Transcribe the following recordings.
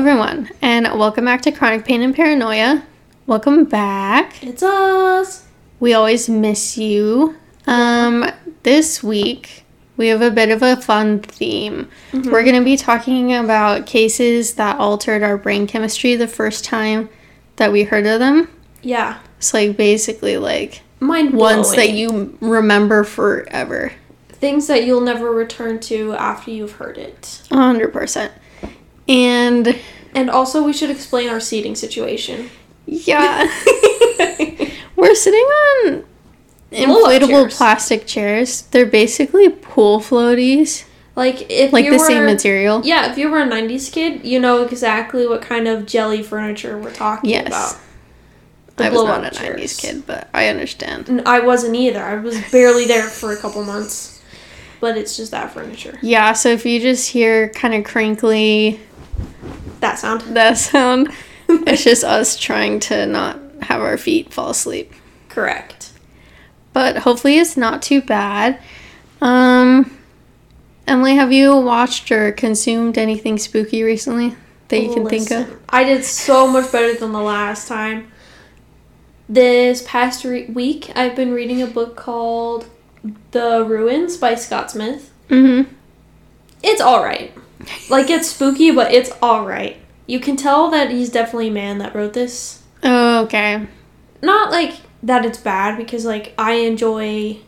everyone, and welcome back to Chronic Pain and Paranoia. Welcome back. It's us. We always miss you. Um, this week we have a bit of a fun theme. We're going to be talking about cases that altered our brain chemistry the first time that we heard of them. Yeah. It's like basically like Mind ones that you remember forever. things that you'll never return to after you've heard it. A hundred percent. And And also, we should explain our seating situation. yeah, we're sitting on inflatable chairs. plastic chairs. They're basically pool floaties, Like if like the were, same material. Yeah, if you were a '90s kid, you know exactly what kind of jelly furniture we're talking Yes. about. The I was not a chairs. '90s kid, but I understand. I wasn't either. I was barely there for a couple months. But it's just that furniture. Yeah, so if you just hear kind of crinkly That sound. that sound, it's just us trying to not have our feet fall asleep. Correct. But hopefully it's not too bad. Um, Emily, have you watched or consumed anything spooky recently that you can think of? I did so much better than the last time. This past re- week, I've been reading a book called The Ruins by Scott Smith. Mm-hmm. It's alright. Like, it's spooky, but it's alright. You can tell that he's definitely a man that wrote this. Oh, okay. Not like that it's bad, because, like, I enjoy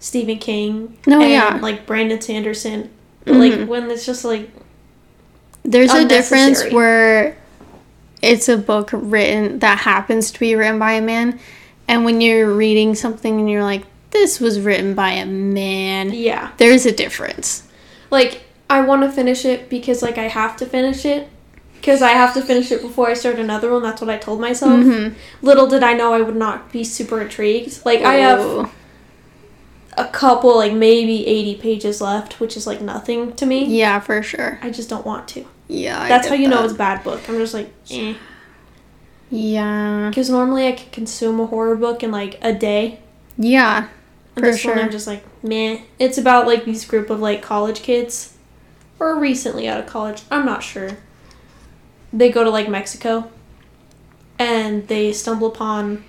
Stephen King. No, and, yeah. Like, Brandon Sanderson. But, like, mm-hmm. when it's just, like, There's a difference where it's a book written that happens to be written by a man, and when you're reading something and you're like, this was written by a man, yeah. there's a difference. like I want to finish it because like I have to finish it because I have to finish it before I start another one. That's what I told myself. Mhm. Little did I know I would not be super intrigued. Like I have a couple, like maybe eighty pages left, which is like nothing to me. Yeah, for sure. I just don't want to. Yeah, I That's how you know it's a bad book. I'm just like, eh. Yeah. Because normally I could consume a horror book in like a day. Yeah. And For this one sure. I'm just like, meh. It's about like these group of like college kids. Or recently out of college. I'm not sure. They go to like Mexico and they stumble upon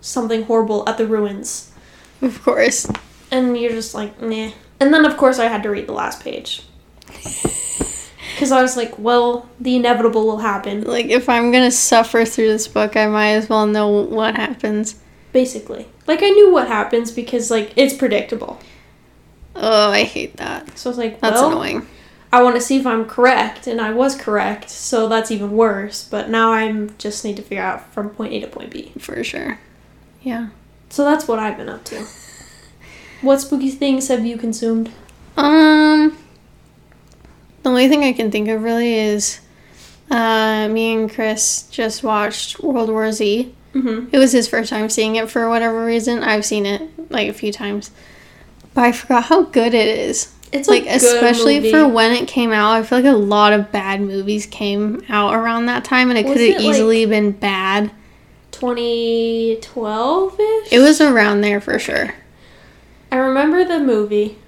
something horrible at the ruins. Of course. And you're just like, meh. And then of course I had to read the last page. Because I was like, well, the inevitable will happen. Like, if I'm gonna suffer through this book, I might as well know what happens. Basically. Like I knew what happens because like it's predictable. Oh, I hate that. So I was like, That's well, annoying. I want to see if I'm correct, and I was correct, so that's even worse. But now I'm just need to figure out from point A to point B. For sure. Yeah. So that's what I've been up to. What spooky things have you consumed? Um, the only thing I can think of really is uh, me and Chris just watched World War Z. Mm-hmm. It was his first time seeing it for whatever reason. I've seen it like a few times, but I forgot how good it is. It's like a good especially movie. for when it came out. I feel like a lot of bad movies came out around that time, and it could have it, like- easily been bad. 2012 ish. It was around there for sure. I remember the movie,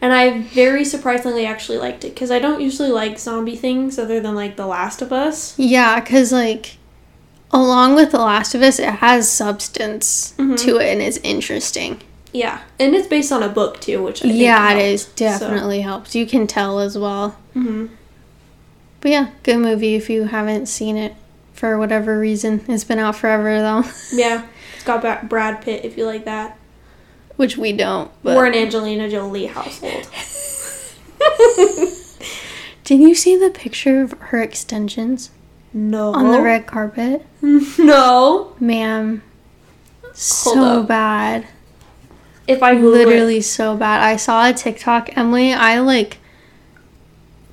and I very surprisingly actually liked it because I don't usually like zombie things other than like The Last of Us. Yeah, because like along with The Last of Us, it has substance Mhm. to it and it's interesting. Yeah, and it's based on a book too, which I think yeah, it helped, is definitely helps. You can tell as well. So. hmm But yeah, good movie if you haven't seen it for whatever reason. It's been out forever though, Yeah, it's got Brad Pitt if you like that. which we don't. But We're an Angelina Jolie household. did you see the picture of her extensions No. on the red carpet, No. ma'am? Hold So up. bad. If I Google it- literally so bad. I saw a TikTok, Emily. I like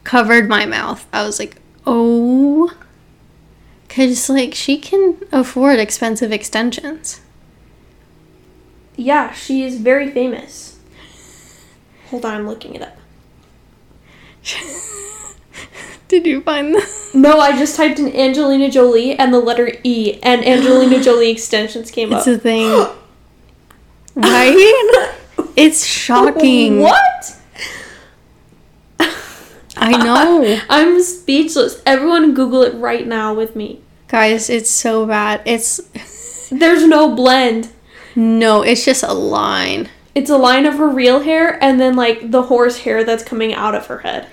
covered my mouth. I was like, oh, because like she can afford expensive extensions. Yeah, she is very famous. Hold on, I'm looking it up. Did you find the? No, I just typed in Angelina Jolie and the letter E, and Angelina Jolie extensions came It's up. It's a thing, right? It's shocking. What? I know. I'm speechless. Everyone Google it right now with me. Guys, it's so bad. It's There's no blend. no, it's just a line. It's a line of her real hair and then like the horse hair that's coming out of her head.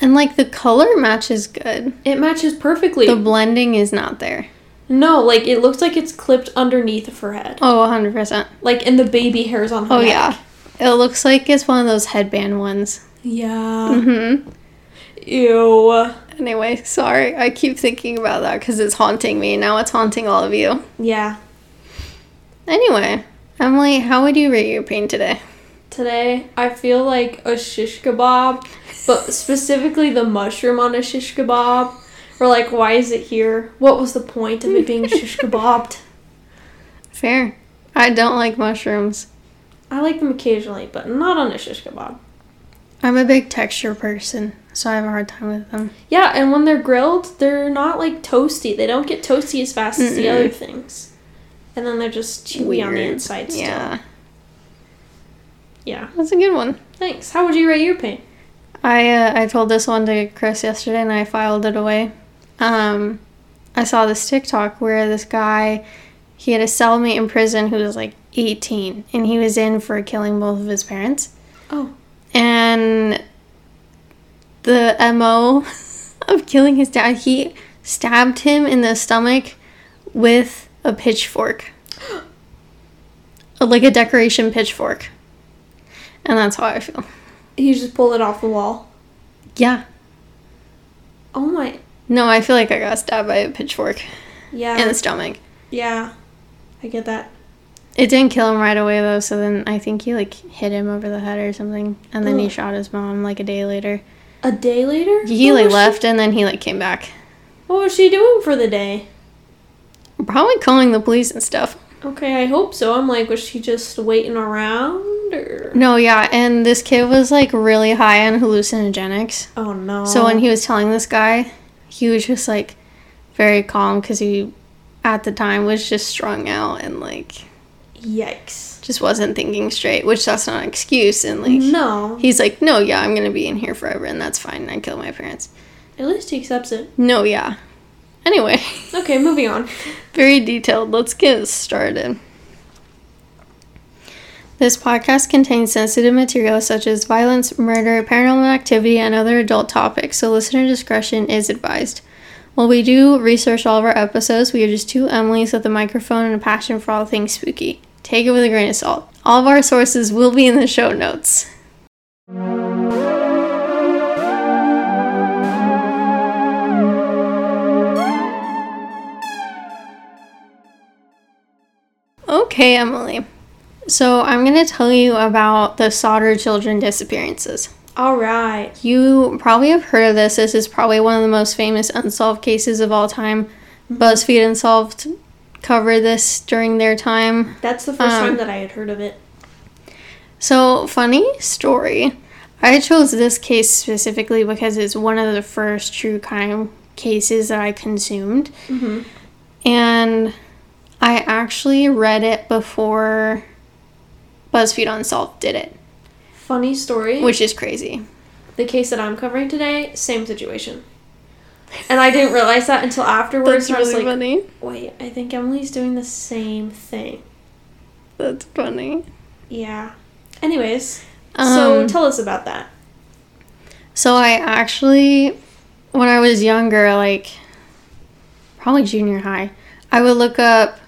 And like the color matches good. It matches perfectly. The blending is not there. No, like it looks like it's clipped underneath of her head. Oh, 100%. Like in the baby hairs on her Oh, neck. yeah. It looks like it's one of those headband ones. Yeah. hmm Ew. Anyway, sorry. I keep thinking about that because it's haunting me. Now it's haunting all of you. Yeah. Anyway, Emily, how would you rate your pain today? Today, I feel like a shish kebab, but specifically the mushroom on a shish kebab. Or like, why is it here? What was the point of it being shish kebabbed? Fair. I don't like mushrooms. I like them occasionally, but not on a shish kebab. I'm a big texture person, so I have a hard time with them. Yeah, and when they're grilled, they're not like toasty. They don't get toasty as fast as the other things. And then they're just chewy on the inside still. Yeah, Yeah. that's a good one. Thanks. How would you rate your pain? I uh, I told this one to Chris yesterday, and I filed it away. Um, I saw this TikTok where this guy, he had a cellmate in prison who was like 18, and he was in for killing both of his parents. Oh. And the mo of killing his dad, he stabbed him in the stomach with a pitchfork, like a decoration pitchfork. And that's how I feel. He just pulled it off the wall. Yeah. Oh my. No, I feel like I got stabbed by a pitchfork Yeah. in the stomach. yeah. I get that. It didn't kill him right away though, so then I think he like hit him over the head or something, and then he shot his mom like a day later. A day later? He What like oh, she- left and then he like came back. what was she doing for the day? Probably calling the police and stuff. Okay, I hope so. I'm like, was she just waiting around or? No, yeah, and this kid was like really high on hallucinogenics. Oh no. So when he was telling this guy, he was just like very calm because he, at the time, was just strung out and like Yikes. just wasn't thinking straight. Which that's not an excuse. And like No. he's like, no, yeah, I'm gonna be in here forever, and that's fine. I killed my parents. At least he accepts it. No, yeah. Anyway, Okay, moving on. very detailed. Let's get started. This podcast contains sensitive material such as violence, murder, paranormal activity, and other adult topics, so listener discretion is advised. While we do research all of our episodes, we are just two Emilys with a microphone and a passion for all things spooky. Take it with a grain of salt. All of our sources will be in the show notes. Okay, Emily. So I'm going to tell you about the Sodder children disappearances. All right. You probably have heard of this. This is probably one of the most famous unsolved cases of all time. BuzzFeed Unsolved covered this during their time. That's the first Um, time that I had heard of it. So, funny story. I chose this case specifically because it's one of the first true crime cases that I consumed. Mm-hmm. And I actually read it before BuzzFeed Unsolved did it, Funny story. which is crazy. the case that I'm covering today, same situation. And I didn't realize that until afterwards. That's and I was really like, funny. wait, I think Emily's doing the same thing. That's funny. Yeah. Anyways, so Um, tell us about that. So I actually, when I was younger, like probably junior high, I would look up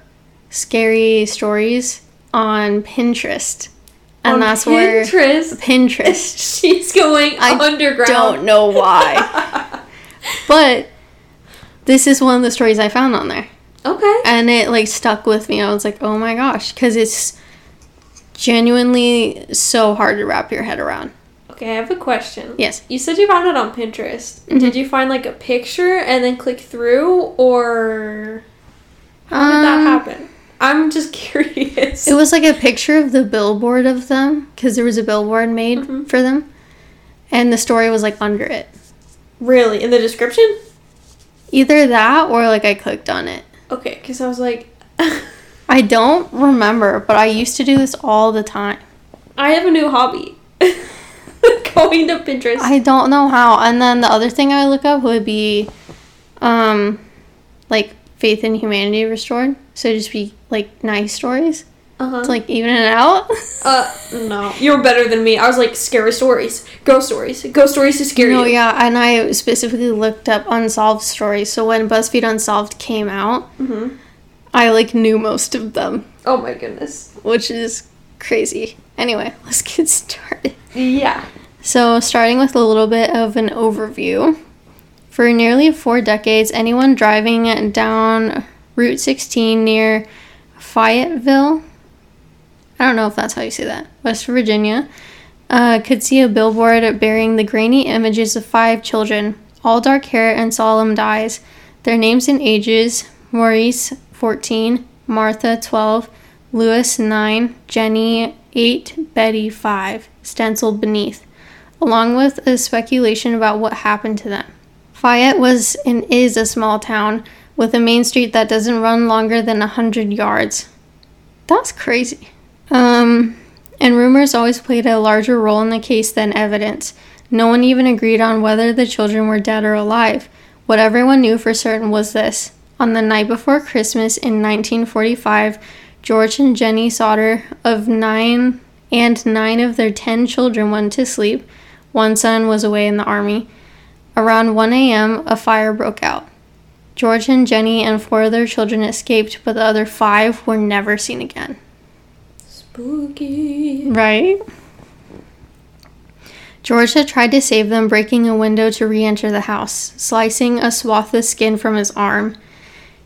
scary stories on Pinterest, and On that's where Pinterest. Pinterest. She's going I underground. Don't know why, but this is one of the stories I found on there, Okay. and it like stuck with me. I was like, oh my gosh, because it's genuinely so hard to wrap your head around. Okay, I have a question. Yes. You said you found it on Pinterest. Mhm. Did you find like a picture and then click through, or how did that Um, happen? I'm just curious. It was like a picture of the billboard of them because there was a billboard made Mhm. for them, and the story was like under it. really in the description. Either that or like I clicked on it. Okay, because I was like, I don't remember, but I used to do this all the time. I have a new hobby. going to Pinterest. I don't know how. And then the other thing I look up would be, um, like faith in humanity restored. So just be like nice stories uh-huh. to like even it out. Uh, no. You're better than me. I was like, scary stories. Ghost stories. Ghost stories to scare No, you. yeah, and I specifically looked up unsolved stories. So when BuzzFeed Unsolved came out, hmm I like knew most of them, Oh my goodness. which is crazy. Anyway, let's get started. Yeah. So, starting with a little bit of an overview. For nearly four decades, anyone driving down Route 16 near Fayetteville, I don't know if that's how you say that, West Virginia, uh, could see a billboard bearing the grainy images of five children, all dark hair and solemn eyes. Their names and ages Maurice, 14, Martha, 12, Lewis, 9, Jenny, 8, Betty, 5, stenciled beneath along with a speculation about what happened to them. Fayette was and is a small town with a main street that doesn't run longer than 100 yards. That's crazy. Um, and rumors always played a larger role in the case than evidence. No one even agreed on whether the children were dead or alive. What everyone knew for certain was this. On the night before Christmas in 1945, George and Jenny Sodder of nine and nine of their ten children went to sleep. One son was away in the army. Around 1 a.m., a fire broke out. George and Jenny and four of their children escaped, but the other five were never seen again. Spooky. Right? George had tried to save them, breaking a window to re enter the house, slicing a swath of skin from his arm.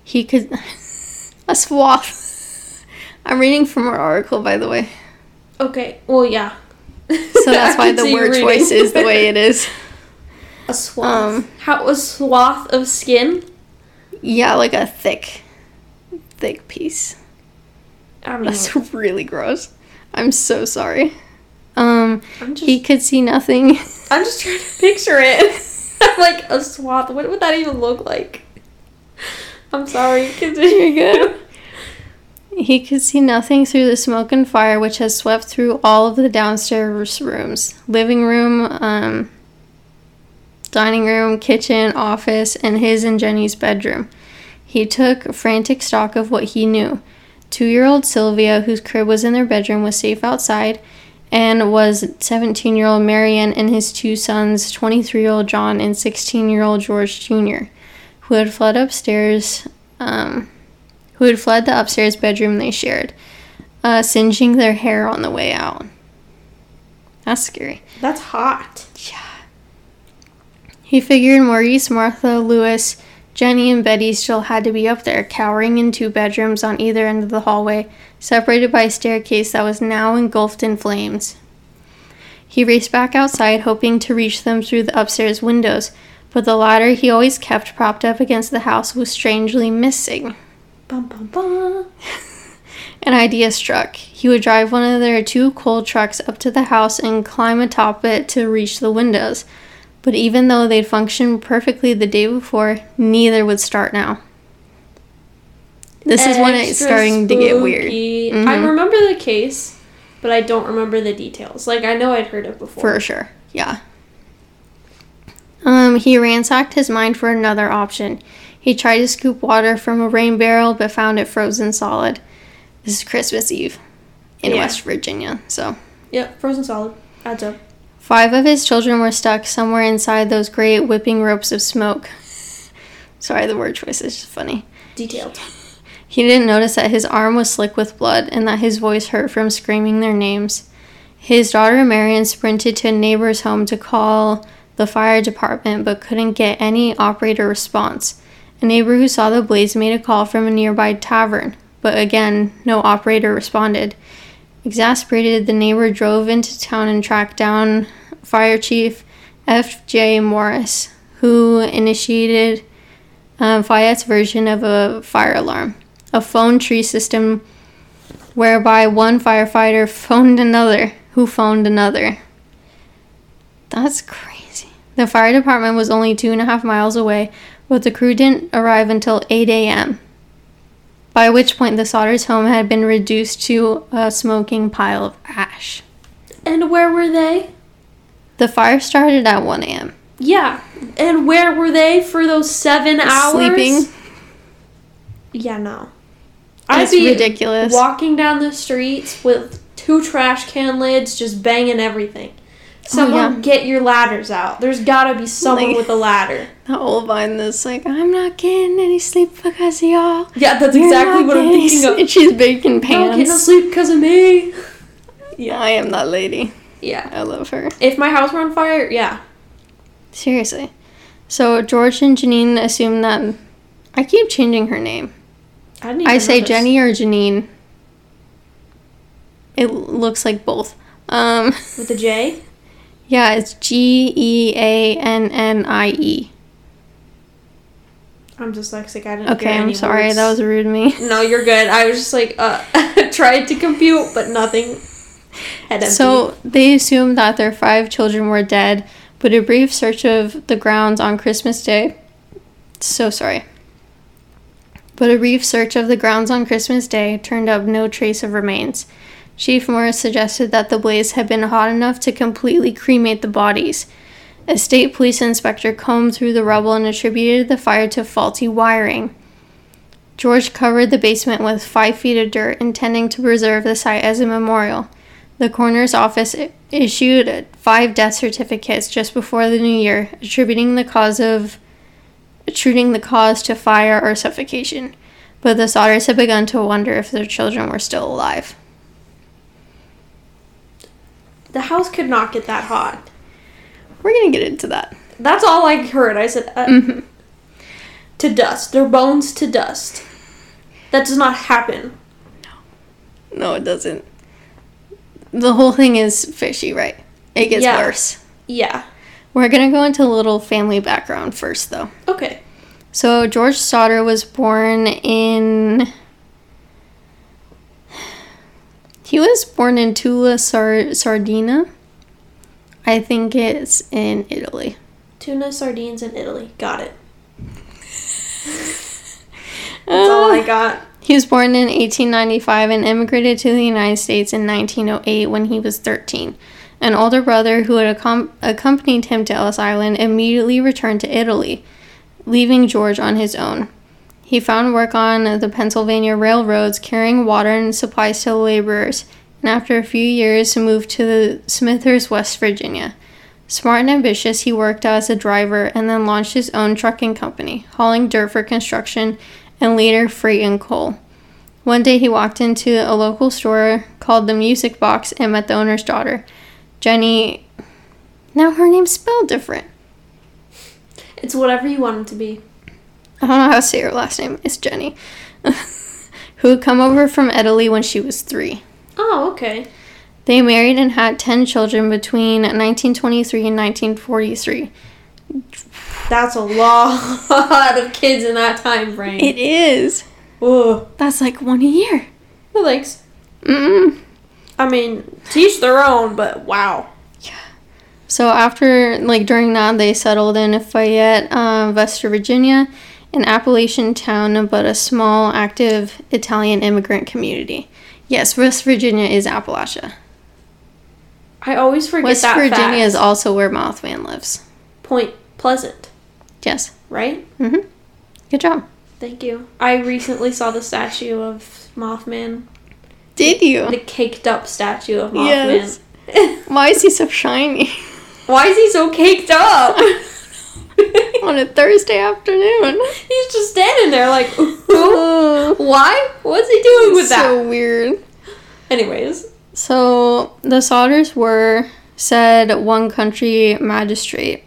He could. a swath. I'm reading from our article, by the way. Okay. Well, yeah. So that's why the word choice is the way it is. A swath. Um, How a swath of skin? Yeah, like a thick, thick piece. I don't That's really gross. I'm so sorry. Um, just. he could see nothing. I'm just trying to picture it. like a swath. What would that even look like? I'm sorry. Continue. You're good. He could see nothing through the smoke and fire which has swept through all of the downstairs rooms living room, um, dining room, kitchen, office, and his and Jenny's bedroom. He took frantic stock of what he knew. Two year old Sylvia, whose crib was in their bedroom, was safe outside, and was 17 year old Marion and his two sons, 23 year old John and 16 year old George Jr., who had fled upstairs. Um, who had fled the upstairs bedroom they shared, uh, singeing their hair on the way out. That's scary. That's hot. He figured Maurice, Martha, Lewis, Jenny, and Betty still had to be up there, cowering in two bedrooms on either end of the hallway, separated by a staircase that was now engulfed in flames. He raced back outside, hoping to reach them through the upstairs windows, but the ladder he always kept propped up against the house was strangely missing. Bum bum bum. An idea struck. He would drive one of their two coal trucks up to the house and climb atop it to reach the windows. But even though they'd functioned perfectly the day before, neither would start now. This is when it's Extra starting to get weird. spooky. Mhm. I remember the case, but I don't remember the details. Like I know I'd heard it before. For sure, yeah. Um, he ransacked his mind for another option. He tried to scoop water from a rain barrel, but found it frozen solid. This is Christmas Eve in Yeah. West Virginia, so. Yep, frozen solid. Adds up. Five of his children were stuck somewhere inside those great whipping ropes of smoke. Sorry, the word choice is just funny. Detailed. He didn't notice that his arm was slick with blood and that his voice hurt from screaming their names. His daughter Marion sprinted to a neighbor's home to call the fire department but couldn't get any operator response. A neighbor who saw the blaze made a call from a nearby tavern, but again, no operator responded. Exasperated, the neighbor drove into town and tracked down Fire Chief F.J. Morris, who initiated um, Fayette's version of a fire alarm, a phone tree system whereby one firefighter phoned another, who phoned another. That's crazy. The fire department was only two and a half miles away, but the crew didn't arrive until 8 a.m., by which point the Sodder's home had been reduced to a smoking pile of ash. And where were they? The fire started at 1 a.m. Yeah. And where were they for those seven hours? Sleeping. Yeah, no. It's ridiculous. walking down the streets with two trash can lids just banging everything. Someone Oh, yeah. get your ladders out. There's gotta be someone Like- with a ladder. The old vine that's like, I'm not getting any sleep because of y'all. Yeah, that's You're exactly what I'm getting thinking of. s- She's baking Don't get no pans. sleep because of me. Yeah, I am that lady. Yeah. I love her. If my house were on fire, yeah. Seriously. So George and Janine assume that. I keep changing her name. I didn't I say notice. Jenny or Janine. It looks like both. Um, with the J. yeah, it's G E A N N I E. I'm dyslexic. I didn't. Know. Okay, I'm sorry. words. That was rude of me. No, you're good. I was just like, uh, tried to compute, but nothing. So they assumed that their five children were dead, but a brief search of the grounds on Christmas Day. So sorry. But a brief search of the grounds on Christmas Day turned up no trace of remains. Chief Morris suggested that the blaze had been hot enough to completely cremate the bodies. A state police inspector combed through the rubble and attributed the fire to faulty wiring. George covered the basement with five feet of dirt, intending to preserve the site as a memorial. The coroner's office issued five death certificates just before the new year, attributing the cause of attributing the cause to fire or suffocation. But the Sodders had begun to wonder if their children were still alive. The house could not get that hot. We're gonna get into that. That's all I heard. I said, uh, hmm to dust. Their bones to dust. That does not happen. No. No, it doesn't. The whole thing is fishy, right? It gets Yeah. worse. Yeah. We're gonna go into a little family background first, though. Okay. So George Sodder was born in. He was born in Tula, Sar- Sardinia. I think it's in Italy. Tuna, sardines, in Italy. Got it. That's all I uh, got. He was born in 1895 and immigrated to the United States in 1908 when he was 13. An older brother who had accom- accompanied him to Ellis Island immediately returned to Italy, leaving George on his own. He found work on the Pennsylvania railroads carrying water and supplies to the laborers, and after a few years moved to the Smithers, West Virginia. Smart and ambitious, he worked as a driver and then launched his own trucking company, hauling dirt for construction and later freight and coal. One day he walked into a local store called the Music Box and met the owner's daughter, Jenny. Now her name's spelled different. It's whatever you want it to be. I don't know how to say her last name. It's Jenny. Who had come over from Italy when she was three. Oh, okay. They married and had 10 children between 1923 and 1943. That's a lot of kids in that time frame. It is. Ugh. That's like one a year. No thanks. Mm. I mean, teach their own, but wow. Yeah. So after, like during that, they settled in Fayette, uh, West Virginia, an Appalachian town, but a small, active Italian immigrant community. Yes, West Virginia is Appalachia. I always forget West that Virginia fact. is also where Mothman lives. Point Pleasant, Yes. right? Mm-hmm. Good job. Thank you. I recently saw the statue of Mothman. Did you? The caked up statue of Mothman. Yes. Why is he so shiny Why is he so caked up? on a Thursday afternoon? He's just standing there like, Oh, why? What's he doing with that? so weird. Anyways, So the Sodders were said one country magistrate.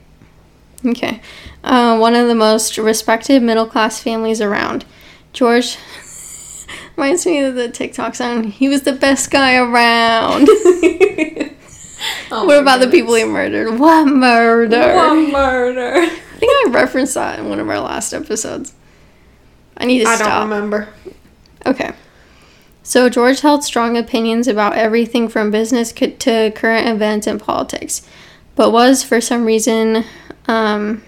Okay. Uh, one of the most respected middle class families around. George reminds me of the TikTok song. He was the best guy around. Oh what about the people he murdered? What murder? One murder. I think I referenced that in one of our last episodes. I need to I stop. I don't remember. Okay. So George held strong opinions about everything from business co- to current events and politics, but was, for some reason, um,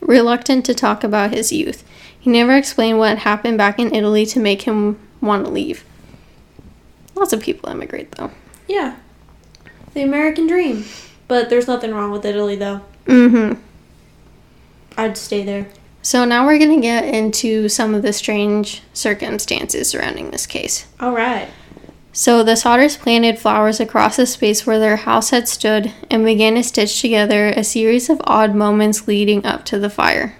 reluctant to talk about his youth. He never explained what happened back in Italy to make him want to leave. Lots of people emigrate, though. Yeah. The American dream. But there's nothing wrong with Italy though. Mm-hmm. I'd stay there. So now we're going to get into some of the strange circumstances surrounding this case. All right. So the Sodders planted flowers across the space where their house had stood and began to stitch together a series of odd moments leading up to the fire.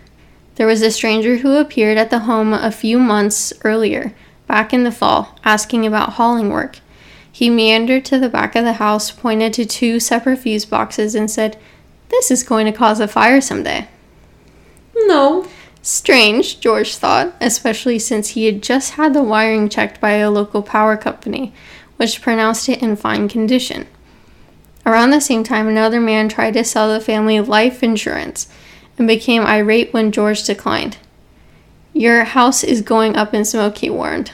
There was a stranger who appeared at the home a few months earlier, back in the fall, asking about hauling work. He meandered to the back of the house, pointed to two separate fuse boxes, and said, This is going to cause a fire someday. No. Strange, George thought, especially since he had just had the wiring checked by a local power company, which pronounced it in fine condition. Around the same time, another man tried to sell the family life insurance and became irate when George declined. Your house is going up in smoke, he warned.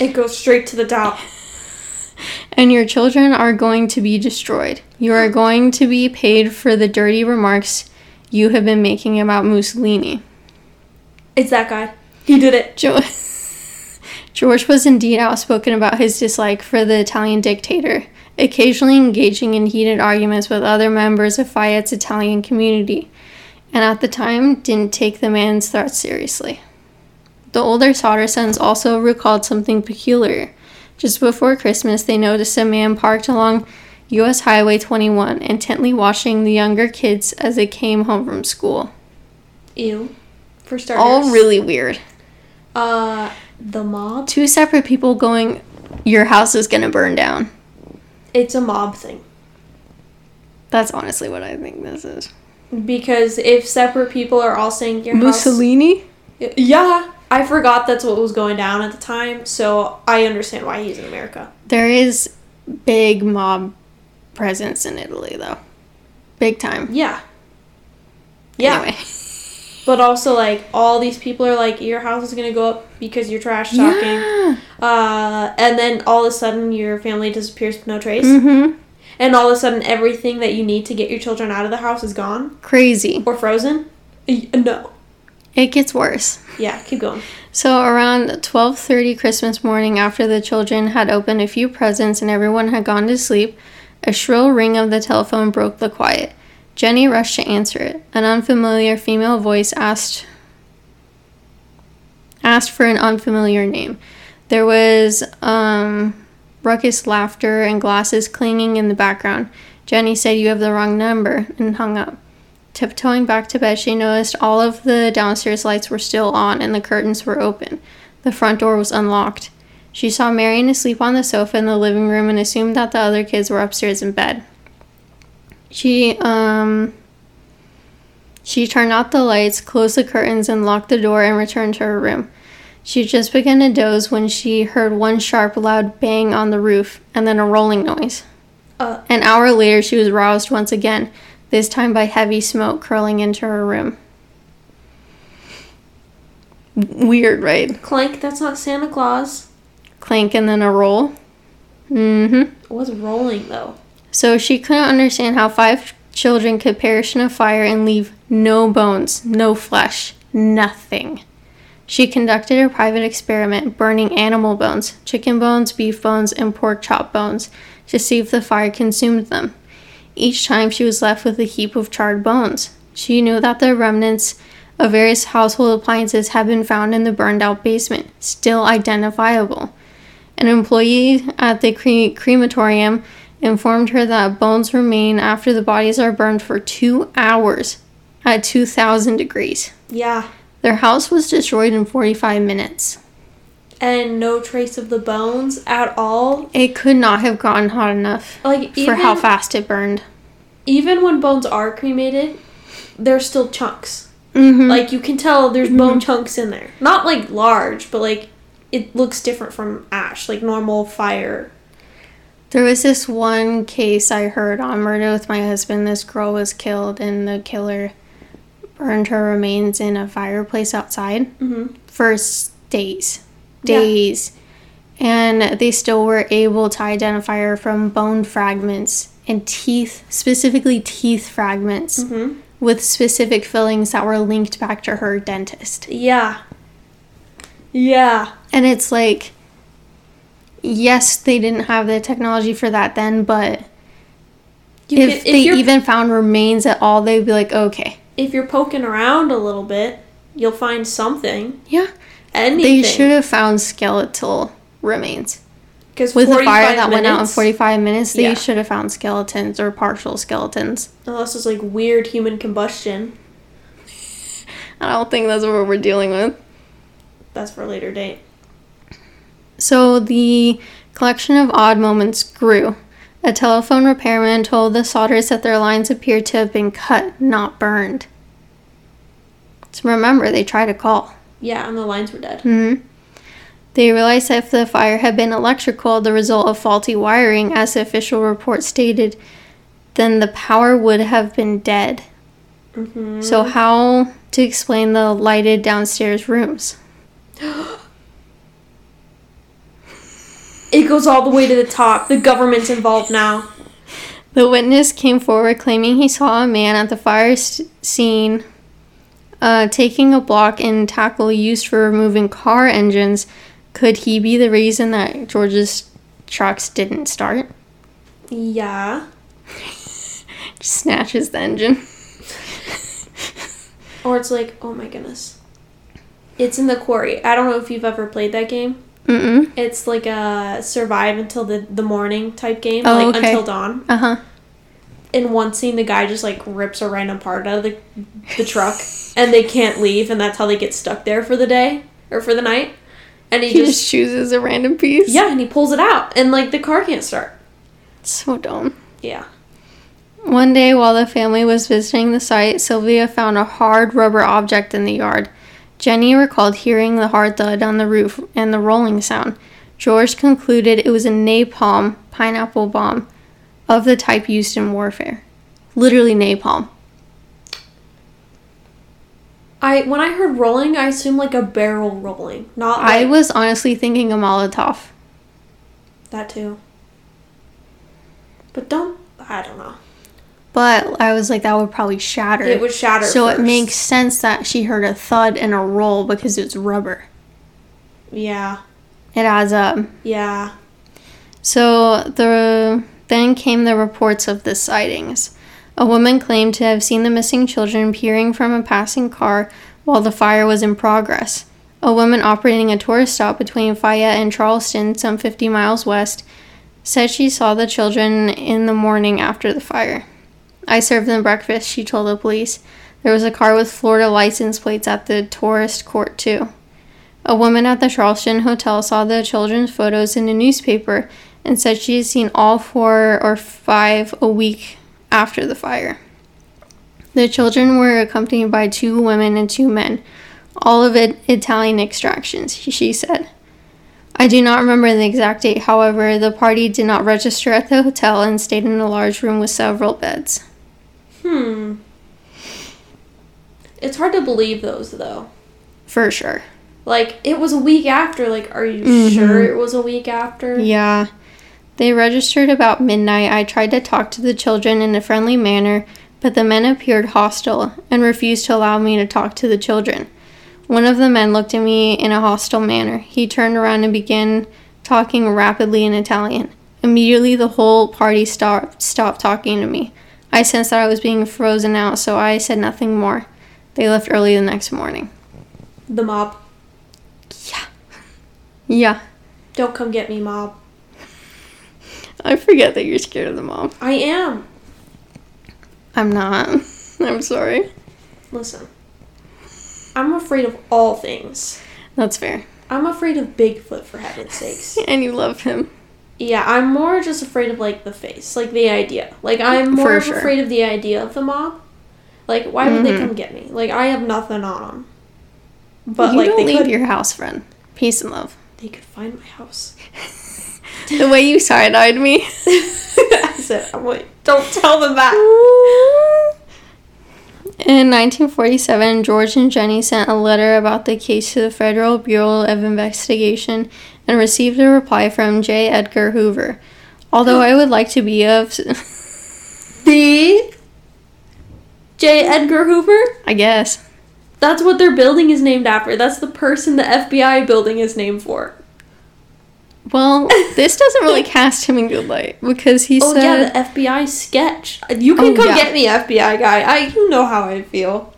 It goes straight to the top. And your children are going to be destroyed. You are going to be paid for the dirty remarks you have been making about Mussolini. It's that guy. He did it. Jo- George was indeed outspoken about his dislike for the Italian dictator, occasionally engaging in heated arguments with other members of Fayette's Italian community, and at the time didn't take the man's threats seriously. The older Sodder sons also recalled something peculiar. Just before Christmas, they noticed a man parked along U.S. Highway 21, intently watching the younger kids as they came home from school. Ew. For starters. All really weird. Uh, the mob. Two separate people going, Your house is gonna burn down. It's a mob thing. That's honestly what I think this is. Because if separate people are all saying your Mussolini? house. Yeah. I forgot that's what was going down at the time, so I understand why he's in America. There is big mob presence in Italy, though. Big time. Yeah. Yeah. Anyway. But also, like, all these people are like, your house is gonna go up because you're trash talking. Yeah. Uh, and then all of a sudden, your family disappears with no trace. Mm-hmm. And all of a sudden, everything that you need to get your children out of the house is gone Crazy. or frozen. No. It gets worse. Yeah, keep going. So around 12:30 Christmas morning after the children had opened a few presents and everyone had gone to sleep, a shrill ring of the telephone broke the quiet. Jenny rushed to answer it. An unfamiliar female voice asked asked for an unfamiliar name. There was um ruckus laughter and glasses clanging in the background. Jenny said you have the wrong number and hung up. Tiptoeing back to bed, she noticed all of the downstairs lights were still on and the curtains were open. The front door was unlocked. She saw Marion asleep on the sofa in the living room and assumed that the other kids were upstairs in bed. She um she turned out the lights, closed the curtains, and locked the door and returned to her room. She just began to doze when she heard one sharp, loud bang on the roof and then a rolling noise. Uh, An hour later, she was roused once again, this time by heavy smoke curling into her room. Weird, right? Clank, that's not Santa Claus. Clank and then a roll. Mm hmm. What's rolling, though? So she couldn't understand how five children could perish in a fire and leave no bones, no flesh, nothing. She conducted a private experiment burning animal bones, chicken bones, beef bones, and pork chop bones to see if the fire consumed them. Each time she was left with a heap of charred bones. She knew that the remnants of various household appliances had been found in the burned out basement, still identifiable. An employee at the cre- crematorium informed her that bones remain after the bodies are burned for two hours at 2000 degrees. Yeah. Their house was destroyed in 45 minutes. And no trace of the bones at all. It could not have gotten hot enough Like, for how fast it burned. even when bones are cremated, there's still chunks. Mm-hmm. Like, you can tell there's bone chunks in there. Not, like, large, but, like, it looks different from ash, like normal fire. There was this one case I heard on Murder with My Husband. This girl was killed, and the killer burned her remains in a fireplace outside Mm-hmm. for s- days. Yeah. And they still were able to identify her from bone fragments and teeth, specifically teeth fragments, Mm-hmm. with specific fillings that were linked back to her dentist. Yeah. Yeah. And it's like, yes, they didn't have the technology for that then, but You if can- they even found remains at all, they'd be like, okay, if you're poking around a little bit, you'll find something. yeah. Anything. They should have found skeletal remains. Because With the fire that went out in 45 minutes, they Yeah. should have found skeletons or partial skeletons. Unless it's like weird human combustion. I don't think that's what we're dealing with. That's for a later date. So the collection of odd moments grew. A telephone repairman told the Sodders that their lines appeared to have been cut, not burned. So remember, they tried to call. Yeah, and the lines were dead. Mm-hmm. They realized that if the fire had been electrical, the result of faulty wiring, as the official report stated, then the power would have been dead. hmm So, how to explain the lighted downstairs rooms? It goes all the way to the top. The government's involved now. The witness came forward claiming he saw a man at the fire s- scene uh, taking a block and tackle used for removing car engines. Could he be the reason that George's trucks didn't start? Yeah. Just snatches the engine. Or it's like, oh my goodness. It's in the quarry. I don't know if you've ever played that game. Mm-mm. It's like a survive until the, the morning type game, Oh, like okay. until dawn. Uh-huh. In one scene, the guy just like rips a random part out of the, the truck, and they can't leave, and that's how they get stuck there for the day or for the night. And he, He just, just chooses a random piece. yeah, and he pulls it out, and like the car can't start. So dumb. Yeah. One day while the family was visiting the site, Sylvia found a hard rubber object in the yard. Jenny recalled hearing the hard thud on the roof and the rolling sound. George concluded it was a napalm pineapple bomb of the type used in warfare. Literally napalm. I when I heard rolling, I assumed like a barrel rolling, not like I was honestly thinking a Molotov. that too. But don't I don't know. But I was like, that would probably shatter. It would shatter. so it makes sense that she heard a thud and a roll because it's rubber. yeah It adds up. yeah So the then came the reports of the sightings. A woman claimed to have seen the missing children peering from a passing car while the fire was in progress. A woman operating a tourist stop between Fayette and Charleston, some 50 miles west, said she saw the children in the morning after the fire. I served them breakfast, she told the police. There was a car with Florida license plates at the tourist court, too. A woman at the Charleston Hotel saw the children's photos in a newspaper and said she had seen all four or five a week after the fire. The children were accompanied by two women and two men, all of it Italian extractions, she said. I do not remember the exact date, however, the party did not register at the hotel and stayed in a large room with several beds. hmm. It's hard to believe those though. For sure. Like it was a week after. Like, are you Mhm. sure it was a week after? Yeah. They registered about midnight. I tried to talk to the children in a friendly manner, but the men appeared hostile and refused to allow me to talk to the children. One of the men looked at me in a hostile manner. He turned around and began talking rapidly in Italian. Immediately, the whole party stopped, stopped talking to me. I sensed that I was being frozen out, so I said nothing more. They left early the next morning. The mob. Yeah, Yeah. Don't come get me, mob. I forget that you're scared of the mom. I am. I'm not. I'm sorry. Listen. I'm afraid of all things. That's fair. I'm afraid of Bigfoot for heaven's sakes. And you love him. Yeah, I'm more just afraid of like the face, like the idea. Like I'm more sure. afraid of the idea of the mob. Like why would they Mhm. come get me? Like I have nothing on them. But you like don't they leave could, your house, friend. Peace and love. they could find my house. The way you side eyed me. I said, I'm like, don't tell them that. In 1947, George and Jenny sent a letter about the case to the Federal Bureau of Investigation and received a reply from J. Edgar Hoover. Although I would like to be of. The J. Edgar Hoover? I guess. That's what their building is named after. That's the person the FBI building is named for. Well, this doesn't really cast him in good light because he said. Oh said yeah, the FBI sketch. You can Oh, come yeah. get me, FBI guy. I you know how I feel.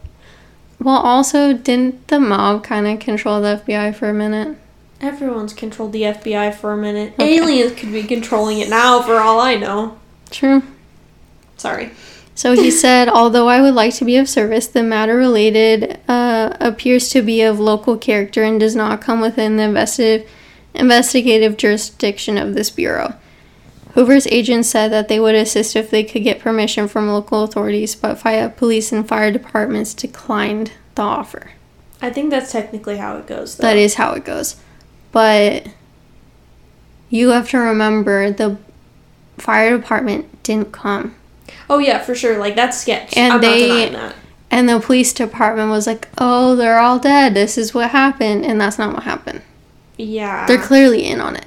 Well, also, didn't the mob kind of control the FBI for a minute? Everyone's controlled the FBI for a minute. Okay. Aliens could be controlling it now, for all I know. True. Sorry. So he said, although I would like to be of service, the matter related uh, appears to be of local character and does not come within the investi- investigative jurisdiction of this bureau. Hoover's agents said that they would assist if they could get permission from local authorities, but fire police and fire departments declined the offer. I think that's technically how it goes. Though. That is how it goes. But you have to remember the fire department didn't come. Oh yeah, for sure. Like that's sketch. And I'm they- not denying that. And the police department was like, oh, they're all dead. This is what happened. And that's not what happened. Yeah. They're clearly in on it.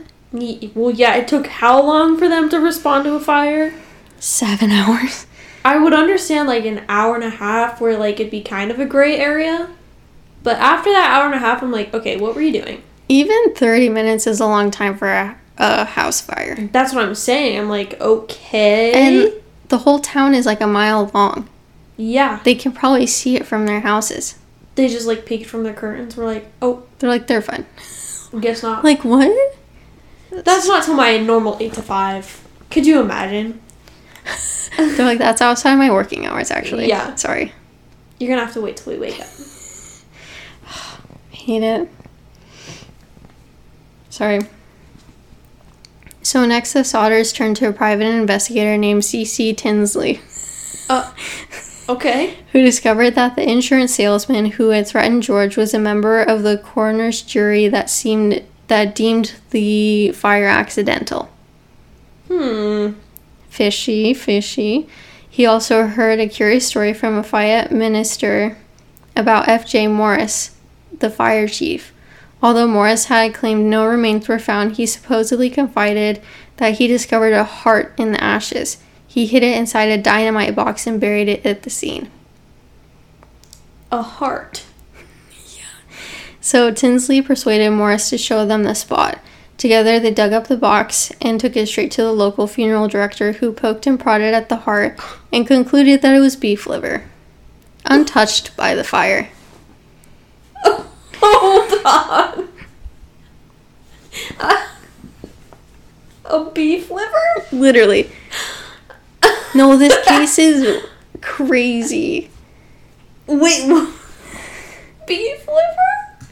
Well, yeah. It took how long for them to respond to a fire? Seven hours. I would understand like an hour and a half where like it'd be kind of a gray area. But after that hour and a half, I'm like, okay, what were you doing? Even 30 minutes is a long time for a, a house fire. That's what I'm saying. I'm like, okay. And the whole town is like a mile long. yeah, They can probably see it from their houses. they just like peeked from their curtains. We're like, oh, They're like, they're fine. guess not. Like, what? That's not till my normal eight to five. Could you imagine? They're like, that's outside my working hours, actually. Yeah. Sorry. You're gonna have to wait till we wake up. Hate it. Sorry. So next, the Sodders turned to a private investigator named C.C. Tinsley, Uh, okay. who discovered that the insurance salesman who had threatened George was a member of the coroner's jury that seemed that deemed the fire accidental. Hmm. Fishy, fishy. He also heard a curious story from a Fayette minister about F.J. Morris, the fire chief. Although Morris had claimed no remains were found, he supposedly confided that he discovered a heart in the ashes. He hid it inside a dynamite box and buried it at the scene. A heart. Yeah. So Tinsley persuaded Morris to show them the spot. Together, they dug up the box and took it straight to the local funeral director, who poked and prodded at the heart and concluded that it was beef liver, untouched by the fire. Hold on. a beef liver? Literally. No, this case is crazy. Wait. wha- Beef liver?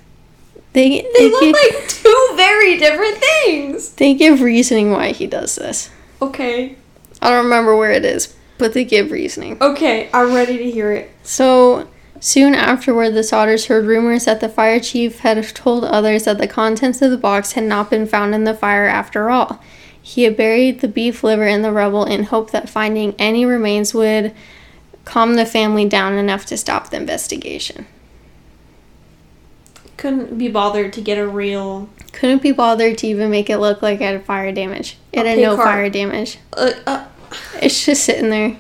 They They they, look give, like two very different things. they give reasoning why he does this. Okay. I don't remember where it is, but they give reasoning. Okay, I'm ready to hear it. So soon afterward, the Sodders heard rumors that the fire chief had told others that the contents of the box had not been found in the fire after all. He had buried the beef liver in the rubble in hope that finding any remains would calm the family down enough to stop the investigation. Couldn't be bothered to get a real. Couldn't be bothered to even make it look like it had fire damage. It had no fire damage. Uh, uh, It's just sitting there.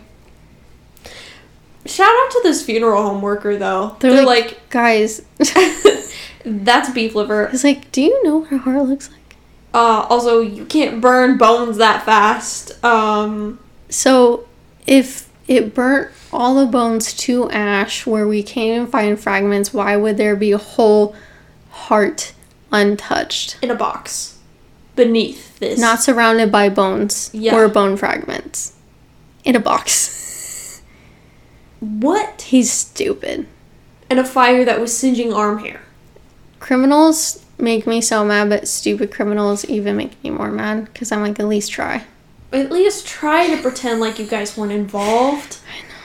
shout out to this funeral home worker though. They're, They're, like, like, guys. that's beef liver. it's like, do you know what a heart looks like? Uh, also, you can't burn bones that fast. Um, So, if it burnt all the bones to ash where we can't even find fragments, why would there be a whole heart untouched? in a box beneath this. Not surrounded by bones Yeah. or bone fragments. In a box. what? He's stupid. And a fire that was singeing arm hair. Criminals make me so mad, but stupid criminals even make me more mad because I'm like, at least try. At least try to pretend like you guys weren't involved. I know.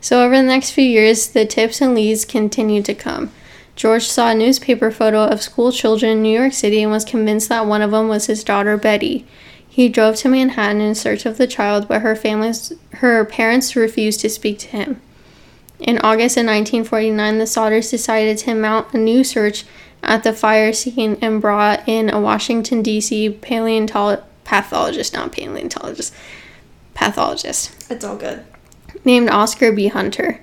So, over the next few years, the tips and leads continued to come. George saw a newspaper photo of school children in New York City and was convinced that one of them was his daughter Betty. He drove to Manhattan in search of the child, but her family's her parents refused to speak to him. In August of 1949, the Sodders decided to mount a new search at the fire scene and brought in a Washington D.C. paleontologist, pathologist, not paleontologist, pathologist It's all good. named Oscar B. Hunter.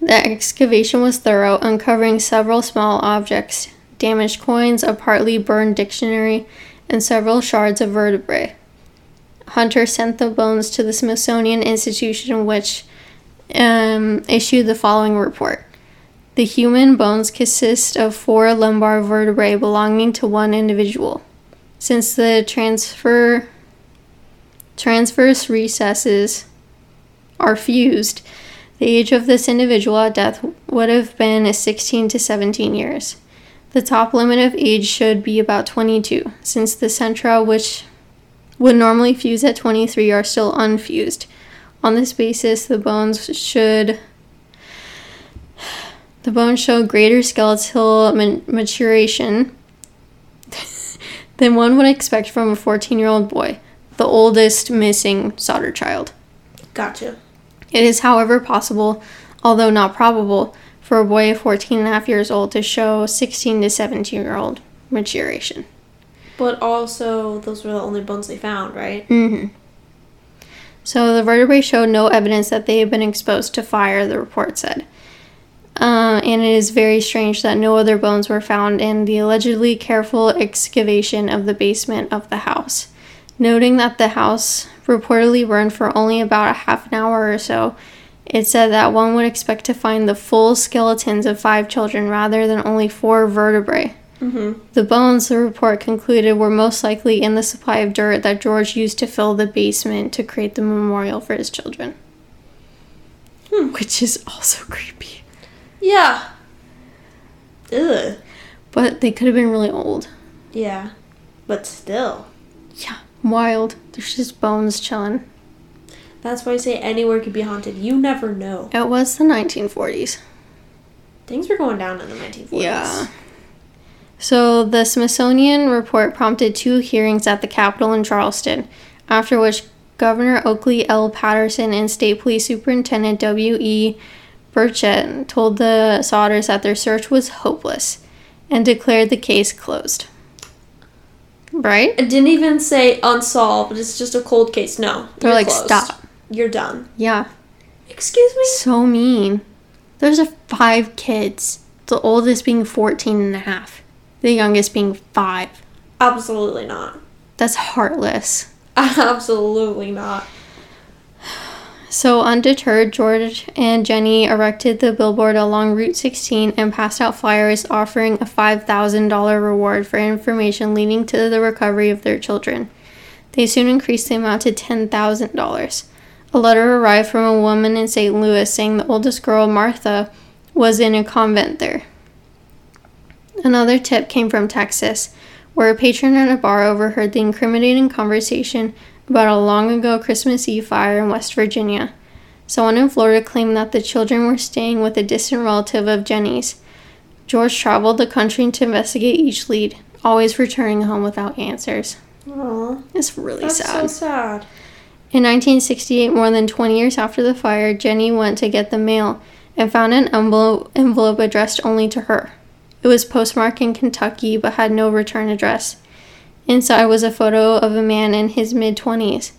The excavation was thorough, uncovering several small objects damaged coins, a partly burned dictionary, and several shards of vertebrae. Hunter sent the bones to the Smithsonian Institution, which um, issued the following report. The human bones consist of four lumbar vertebrae belonging to one individual. Since the transfer transverse recesses are fused, the age of this individual at death would have been 16 to 17 years. The top limit of age should be about 22, since the centra, which would normally fuse at 23, are still unfused. On this basis, the bones should the bones show greater skeletal ma- maturation than one would expect from a 14-year-old boy, the oldest missing Sodder child. Gotcha. It is, however, possible, although not probable, for a boy of 14 and a half years old to show 16 to 17 year old maturation. But also, those were the only bones they found, right? Mm-hmm. So the vertebrae showed no evidence that they had been exposed to fire, the report said. Uh, and it is very strange that no other bones were found in the allegedly careful excavation of the basement of the house. Noting that the house reportedly burned for only about a half an hour or so, it said that one would expect to find the full skeletons of five children rather than only four vertebrae. Mm-hmm. The bones, the report concluded, were most likely in the supply of dirt that George used to fill the basement to create the memorial for his children. Hmm. Which is also creepy. Yeah. Ugh. But they could have been really old. Yeah. But still. Yeah. Wild. There's just bones chilling. That's why I say anywhere could be haunted. You never know. It was the 1940s. Things were going down in the 1940s. Yeah. So the Smithsonian report prompted two hearings at the Capitol in Charleston, after which Governor Okey L. Patteson and State Police Superintendent W.E. Burchett told the Sodders that their search was hopeless and declared the case closed. Right? It didn't even say unsolved. It's just a cold case. No. They're like, closed. stop. You're done. Yeah. Excuse me? So mean. Those are five kids. The oldest being 14 and a half. The youngest being five. Absolutely not. That's heartless. Absolutely not. So, undeterred, George and Jenny erected the billboard along Route 16 and passed out flyers offering a $5,000 reward for information leading to the recovery of their children. They soon increased the amount to $10,000. A letter arrived from a woman in St. Louis saying the oldest girl, Martha, was in a convent there. Another tip came from Texas, where a patron at a bar overheard the incriminating conversation about a long ago Christmas Eve fire in West Virginia. Someone in Florida claimed that the children were staying with a distant relative of Jenny's. George traveled the country to investigate each lead, always returning home without answers. Aw. It's really That's sad. That's so sad. In 1968, more than 20 years after the fire, Jenny went to get the mail and found an envelope, envelope addressed only to her. It was postmarked in Kentucky but had no return address. Inside was a photo of a man in his mid 20s.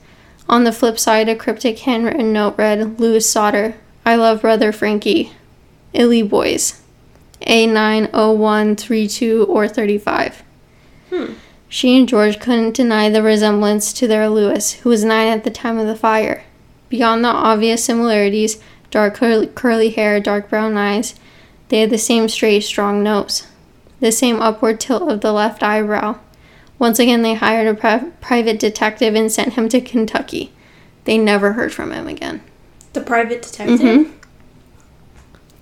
On the flip side, a cryptic handwritten note read Louis Sodder, I love brother Frankie. Illy Boys. A90132 or 35. Hmm. She and George couldn't deny the resemblance to their Lewis, who was nine at the time of the fire. Beyond the obvious similarities dark curly, curly hair, dark brown eyes they had the same straight, strong nose, the same upward tilt of the left eyebrow. Once again, they hired a pri- private detective and sent him to Kentucky. They never heard from him again. The private detective? Mhm.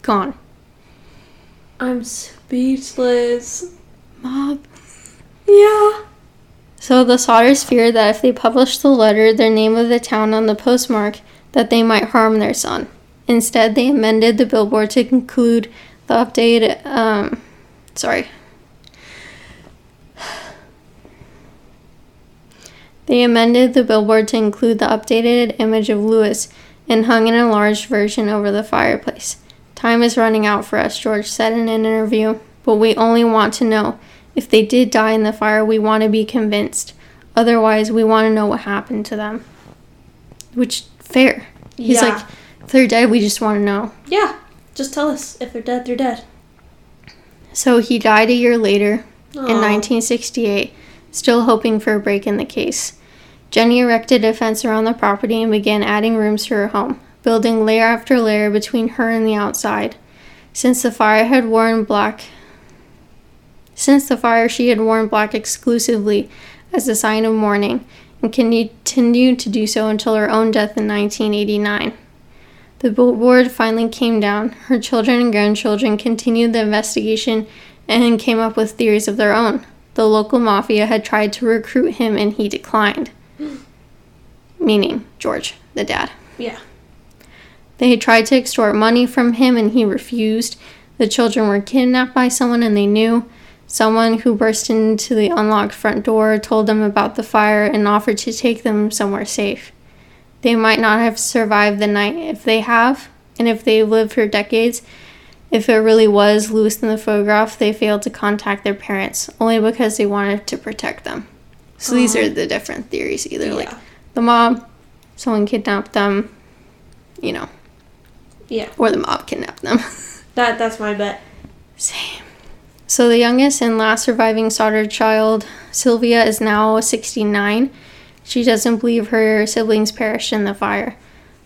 Gone. I'm speechless. Mob. Yeah. So the Sodders feared that if they published the letter, their name of the town on the postmark, that they might harm their son. Instead, they amended the billboard to include the update. um, sorry. They amended the billboard to include the updated image of Lewis and hung an enlarged version over the fireplace. Time is running out for us, George said in an interview, but we only want to know if they did die in the fire, we want to be convinced. Otherwise, we want to know what happened to them. Which, fair. He's Yeah. like, if they're dead, we just want to know. Yeah. Just tell us. If they're dead, they're dead. So he died a year later in 1968, still hoping for a break in the case. Jenny erected a fence around the property and began adding rooms to her home, building layer after layer between her and the outside. Since the fire had worn black since the fire she had worn black exclusively as a sign of mourning and continued to do so until her own death in 1989. The board finally came down. Her children and grandchildren continued the investigation and came up with theories of their own. The local mafia had tried to recruit him and he declined. Meaning George, the dad. Yeah. They had tried to extort money from him and he refused. The children were kidnapped by someone and they knew. Someone who burst into the unlocked front door told them about the fire and offered to take them somewhere safe. They might not have survived the night if they have, and if they've lived for decades. If it really was Lewis in the photograph, they failed to contact their parents only because they wanted to protect them. So these are the different theories either yeah. like the mob, someone kidnapped them, you know. Yeah. Or the mob kidnapped them. that that's my bet. Same. So the youngest and last surviving Sodder child, Sylvia, is now 69. She doesn't believe her siblings perished in the fire.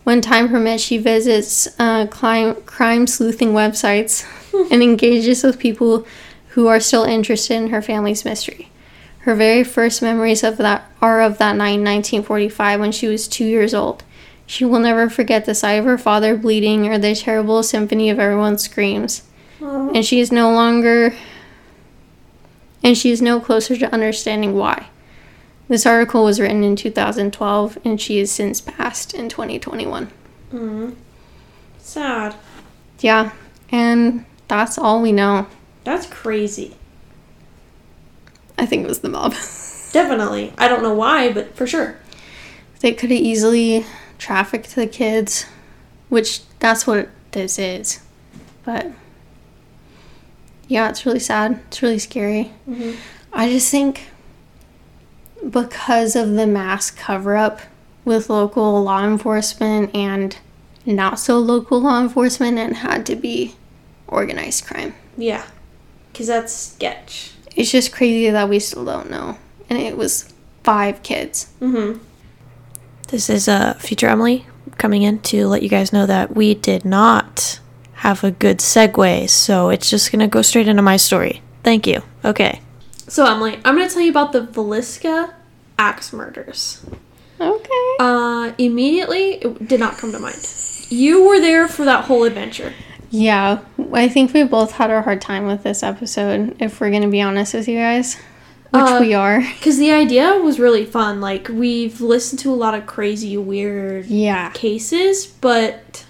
When time permits, she visits uh, crime, crime sleuthing websites and engages with people who are still interested in her family's mystery. Her very first memories of that are of that night in 1945 when she was two years old. She will never forget the sight of her father bleeding or the terrible symphony of everyone's screams. Aww. And she is no longer and she is no closer to understanding why. This article was written in 2012 and she has since passed in 2021. Mm. Sad. Yeah, and that's all we know. That's crazy. I think it was the mob. Definitely. I don't know why, but for sure. They could have easily trafficked the kids, which that's what this is. But yeah, it's really sad. It's really scary. Mm-hmm. I just think because of the mass cover up with local law enforcement and not so local law enforcement, it had to be organized crime. Yeah, because that's sketch. It's just crazy that we still don't know. And it was five kids. Mm-hmm. This is uh, Future Emily coming in to let you guys know that we did not have a good segue, so it's just gonna go straight into my story. Thank you. Okay. So Emily, I'm gonna tell you about the Villisca axe murders. Okay. Uh, immediately, it did not come to mind. You were there for that whole adventure. Yeah, I think we both had a hard time with this episode, if we're gonna be honest with you guys. Which uh, we are. Because the idea was really fun. Like, we've listened to a lot of crazy, weird yeah. cases, but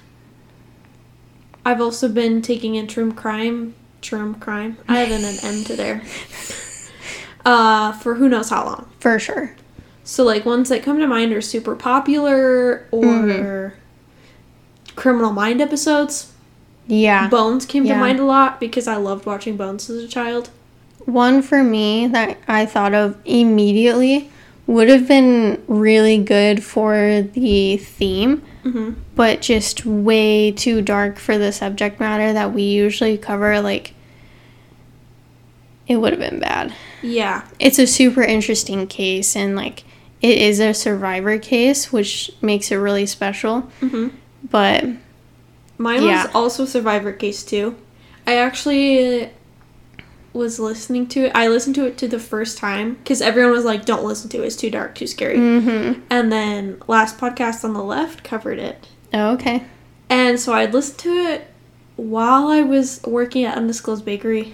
I've also been taking in true crime. True crime. I have an M to there. Uh, for who knows how long. For sure. So like ones that come to mind are super popular or mm-hmm. Criminal Mind episodes. Yeah. Bones came yeah. to mind a lot because I loved watching Bones as a child. One for me that I thought of immediately would have been really good for the theme mm-hmm. but just way too dark for the subject matter that we usually cover. Like, it would have been bad. Yeah. It's a super interesting case, and like, it is a survivor case, which makes it really special. Mm-hmm. But mine yeah. was also survivor case too. I actually was listening to it. I listened to it to the first time because everyone was like, "Don't listen to it; it's too dark, too scary." Mm-hmm. And then last podcast on the left covered it. Oh, okay. And so I listened to it while I was working at Undisclosed Bakery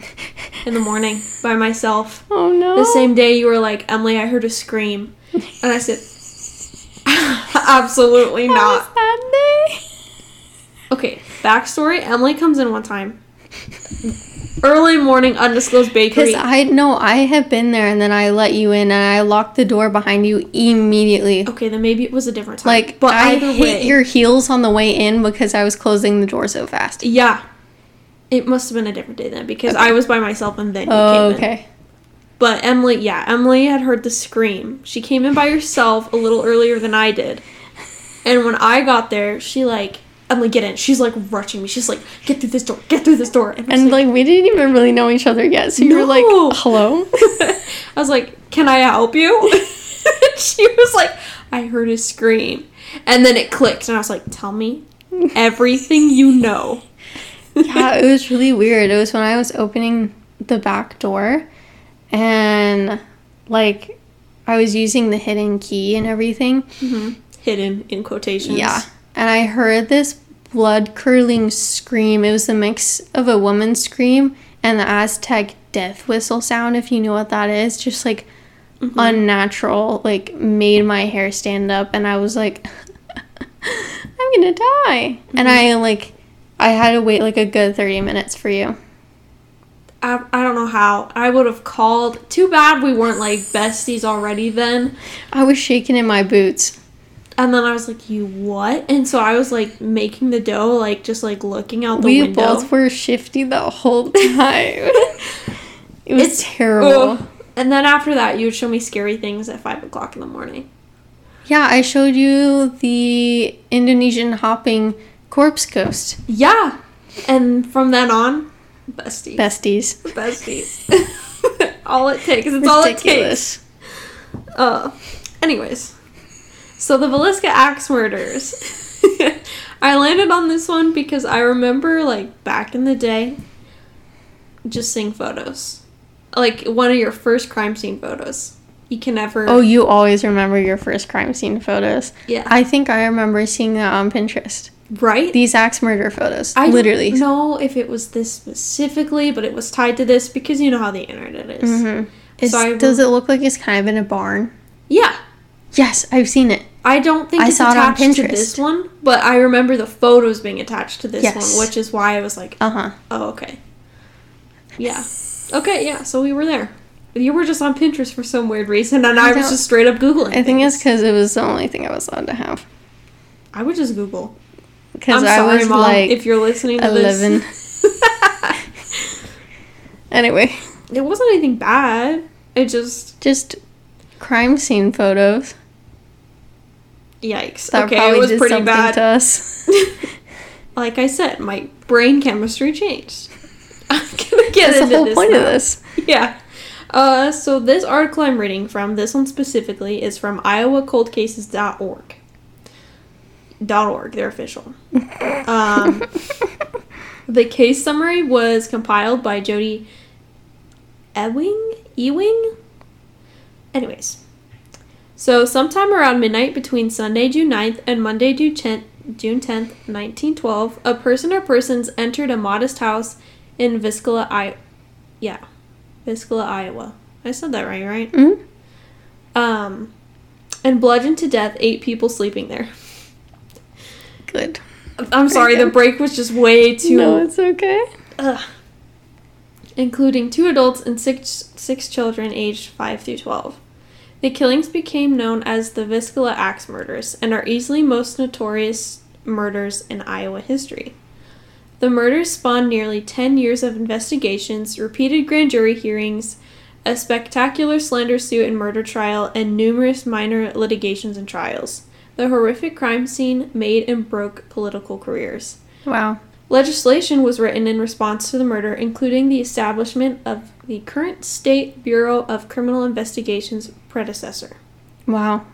in the morning by myself. Oh no! The same day you were like, "Emily, I heard a scream," and I said, "Absolutely not." that day. Okay, backstory: Emily comes in one time early morning undisclosed bakery. Because I know I have been there, and then I let you in, and I locked the door behind you immediately. Okay, then maybe it was a different time. Like, but I hit way, your heels on the way in because I was closing the door so fast. Yeah, it must have been a different day then because okay. I was by myself and then you oh, came okay. In. But Emily, yeah, Emily had heard the scream. She came in by herself a little earlier than I did. And when I got there, she like I'm like, get in. She's like rushing me. She's like, get through this door, get through this door. And, and like, like, we didn't even really know each other yet. So you no. were like, hello? I was like, Can I help you? she was like, I heard a scream. And then it clicked, and I was like, Tell me everything you know. yeah, it was really weird. It was when I was opening the back door and like I was using the hidden key and everything. Mm-hmm. Hidden in quotations. Yeah. And I heard this blood curdling scream. It was a mix of a woman's scream and the Aztec death whistle sound, if you know what that is. Just like mm-hmm. unnatural, like made my hair stand up. And I was like, I'm gonna die. And mm-hmm. I like, I had to wait like a good 30 minutes for you. I, I don't know how. I would have called. Too bad we weren't like besties already then. I was shaking in my boots. And then I was like, "You what?" And so I was like making the dough, like just like looking out the we window. We both were shifty the whole time. it was It's- terrible. Ugh. And then after that, you would show me scary things at five o'clock in the morning. Yeah, I showed you the Indonesian hopping corpse ghost. Yeah. And from then on, besties. Besties. besties. all it takes. It's all it takes. Uh, anyways, so the Villisca axe murders. I landed on this one because I remember, like, back in the day, just seeing photos. Like, one of your first crime scene photos. You can never. Oh, you always remember your first crime scene photos. yeah. I think I remember seeing that on Pinterest. right? These axe murder photos. I literally. don't know if it was this specifically, but it was tied to this because you know how the internet is. Mhm. So does it look like it's kind of in a barn? Yeah. Yes, I've seen it. I don't think I it's saw it on attached to this one, but I remember the photos being attached to this Yes. one, which is why I was like, Uh huh. oh, okay. Yeah. Okay, yeah, so we were there. You were just on Pinterest for some weird reason, and I, I was just straight up Googling. I think it's because it was the only thing I was allowed to have. I would just Google. Because I sorry, was Mom, like if you're listening to 11. this. Anyway, it wasn't anything bad. It just, just crime scene photos. Yikes. That okay, probably it was did pretty something bad. to us. like I said, my brain chemistry changed. I'm gonna get That's the into whole this point of this. Yeah. Uh, so this article I'm reading from, this one specifically, is from iowacoldcases.org. Dot .org, they're official. Um, the case summary was compiled by Jody Ewing? Ewing? Anyways. So sometime around midnight between Sunday, June 9th and Monday, June 10th, 1912, a person or persons entered a modest house in Viscala, I- yeah, Viscala, Iowa. I said that right, right? Mhm. Um, and bludgeoned to death eight people sleeping there. Good. I'm sorry, the break was just way too. No, it's okay. Ugh. Including two adults and six six children aged five through twelve. The killings became known as the Viscala Axe murders and are easily most notorious murders in Iowa history. The murders spawned nearly 10 years of investigations, repeated grand jury hearings, a spectacular slander suit and murder trial, and numerous minor litigations and trials. The horrific crime scene made and broke political careers. Wow. Legislation was written in response to the murder, including the establishment of the current State Bureau of Criminal Investigation's predecessor. Wow.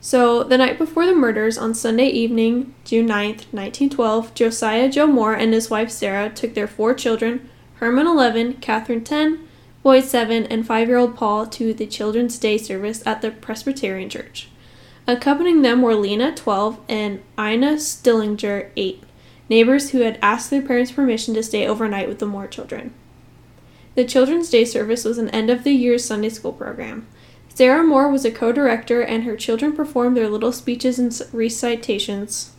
So, the night before the murders, on Sunday evening, June 9th, 1912, Josiah Joe Moore and his wife Sarah took their four children, Herman 11, Catherine 10, Boyd 7, and 5 year old Paul, to the Children's Day service at the Presbyterian Church. Accompanying them were Lena, 12, and Ina Stillinger, 8, neighbors who had asked their parents' permission to stay overnight with the Moore children. The Children's Day service was an end of the year Sunday school program. Sarah Moore was a co director, and her children performed their little speeches and recitations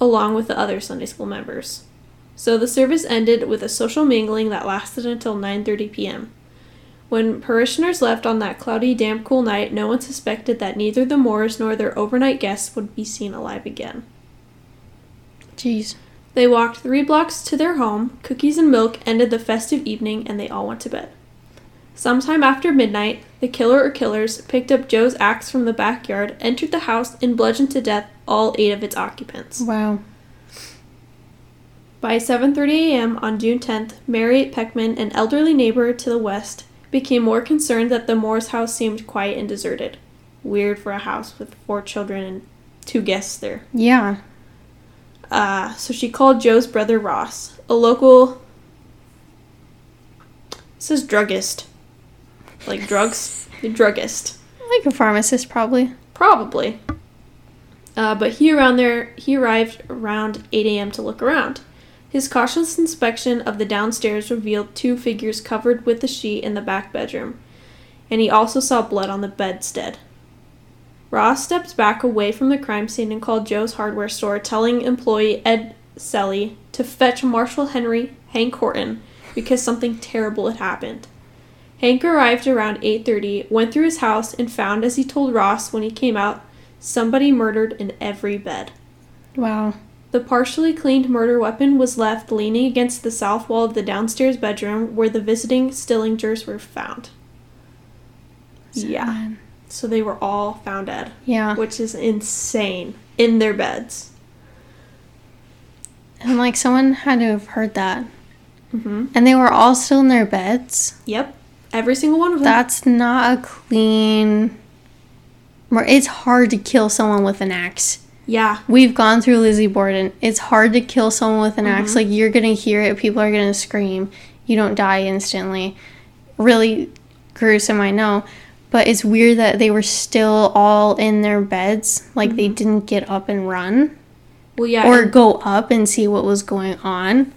along with the other Sunday school members. So the service ended with a social mingling that lasted until 9:30 p.m. When parishioners left on that cloudy, damp, cool night, no one suspected that neither the Moores nor their overnight guests would be seen alive again. Jeez. They walked three blocks to their home, cookies and milk ended the festive evening, and they all went to bed. Sometime after midnight, the killer or killers picked up Joe's axe from the backyard, entered the house, and bludgeoned to death all eight of its occupants. Wow. By 7:30 a.m. on June 10th, Mary Peckham, an elderly neighbor to the west, became more concerned that the Moore's house seemed quiet and deserted. Weird for a house with four children and two guests there. Yeah. Uh, so she called Joe's brother Ross, a local. It says druggist. Like drugs? The druggist. Like a pharmacist, probably. Probably. Uh, but he around there he arrived around 8 a.m. to look around. His cautious inspection of the downstairs revealed two figures covered with a sheet in the back bedroom, and he also saw blood on the bedstead. Ross stepped back away from the crime scene and called Joe's hardware store, telling employee Ed Selly to fetch Marshal Henry Hank Horton because something terrible had happened. Hank arrived around 8:30, went through his house and found as he told Ross when he came out, somebody murdered in every bed. Wow. The partially cleaned murder weapon was left leaning against the south wall of the downstairs bedroom where the visiting Stillingers were found. Yeah. So they were all found dead, Yeah. which is insane, in their beds. And like someone had to have heard that. Mm-hmm. And they were all still in their beds. Yep. Every single one of them. That's not a clean. It's hard to kill someone with an axe. yeah. We've gone through Lizzie Borden. It's hard to kill someone with an axe. Like you're gonna hear it, people are gonna scream. You don't die instantly. Really gruesome, I know. But it's weird that they were still all in their beds. Like they didn't get up and run. Well, yeah. Or go up and see what was going on.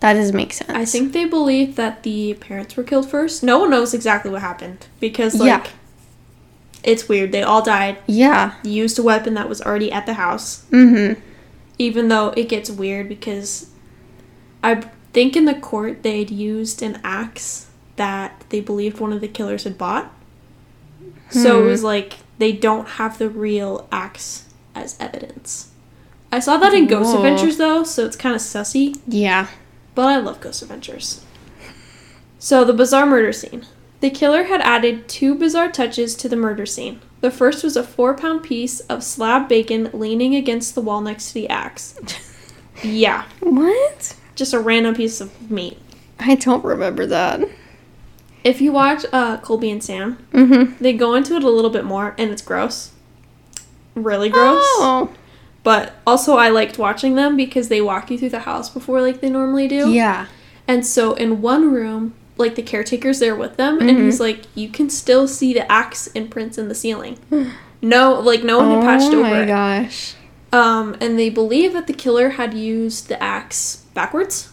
That doesn't make sense. I think they believe that the parents were killed first. No one knows exactly what happened because, like, Yeah. it's weird. They all died. Yeah. Used a weapon that was already at the house. Mm-hmm. even though it gets weird because I think in the court they'd used an axe that they believed one of the killers had bought. So Hmm. it was like they don't have the real axe as evidence. I saw that in Ghost Whoa. Adventures though, so it's kind of sussy, Yeah. but I love Ghost Adventures. So the bizarre murder scene. The killer had added two bizarre touches to the murder scene. The first was a four pound piece of slab bacon leaning against the wall next to the axe. Yeah, What? just a random piece of meat. I don't remember that. If you watch uh, Colby and Sam, Mm-hmm. they go into it a little bit more, and it's gross. Really gross. Oh. But also, I liked watching them because they walk you through the house before, like they normally do. Yeah. And so, in one room, like the caretaker's there with them, and Mhm. he's like, you can still see the axe imprints in the ceiling. No, like no one had patched over. oh my gosh. Um, and they believe that the killer had used the axe backwards.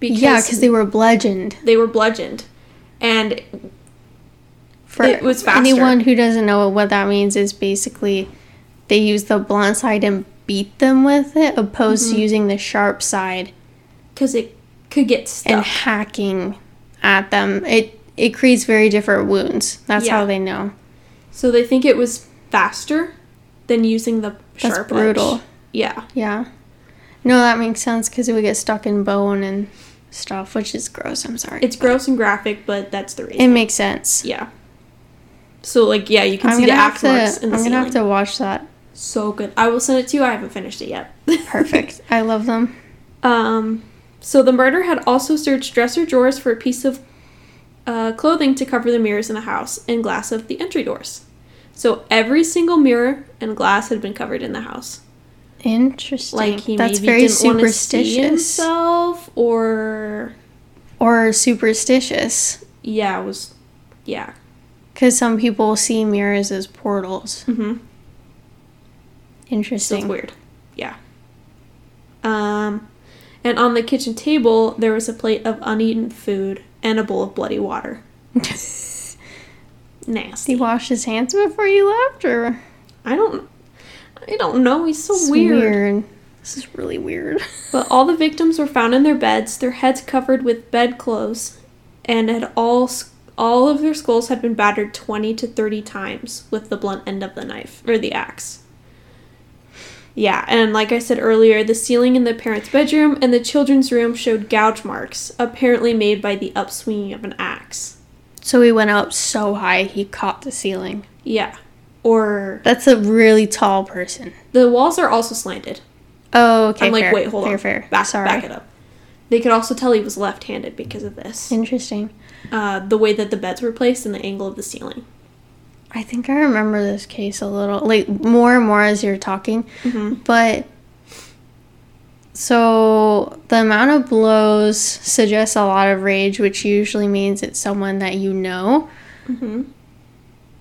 yeah, because they were bludgeoned. they were bludgeoned, and For It was faster. anyone who doesn't know what that means is basically they use the blunt side and beat them with it, opposed Mm-hmm. to using the sharp side because it could get stuck. and hacking at them. It it creates very different wounds. That's Yeah. how they know. so they think it was faster than using the That's sharp brutal. edge. Yeah, Yeah. No, that makes sense because it would get stuck in bone and stuff, which is gross. I'm sorry. it's gross and graphic, but that's the reason. It makes sense. yeah. So like yeah, you can I'm see the axe marks I'm the gonna have to watch that. So good. I will send it to you. I haven't finished it yet. Perfect. I love them. Um, so the murder had also searched dresser drawers for a piece of uh, clothing to cover the mirrors in the house and glass of the entry doors. So every single mirror and glass had been covered in the house. Interesting. Like he That's maybe very didn't want to see superstitious. himself, or Or superstitious. yeah, it was yeah. Because some people see mirrors as portals. Mm-hmm. Interesting. weird. Yeah. Um, and on the kitchen table there was a plate of uneaten food and a bowl of bloody water. Nasty. Did he wash his hands before you left, or I don't. I don't know. He's so It's weird. This is really weird. But all the victims were found in their beds, their heads covered with bedclothes, and had all all of their skulls had been battered twenty to thirty times with the blunt end of the knife or the axe. Yeah, and like I said earlier, the ceiling in the parents' bedroom and the children's room showed gouge marks, apparently made by the upswinging of an axe. So he went up so high he caught the ceiling. Yeah, or That's a really tall person. the walls are also slanted. Oh, okay. I'm like, fair. wait, hold fair, on. Fair, Back, Sorry. back it up. They could also tell he was left-handed because of this. Interesting. Uh, the way that the beds were placed and the angle of the ceiling. I think I remember this case a little, like more and more as you're talking. Mm-hmm. But so the amount of blows suggests a lot of rage, which usually means it's someone that you know. Mm-hmm.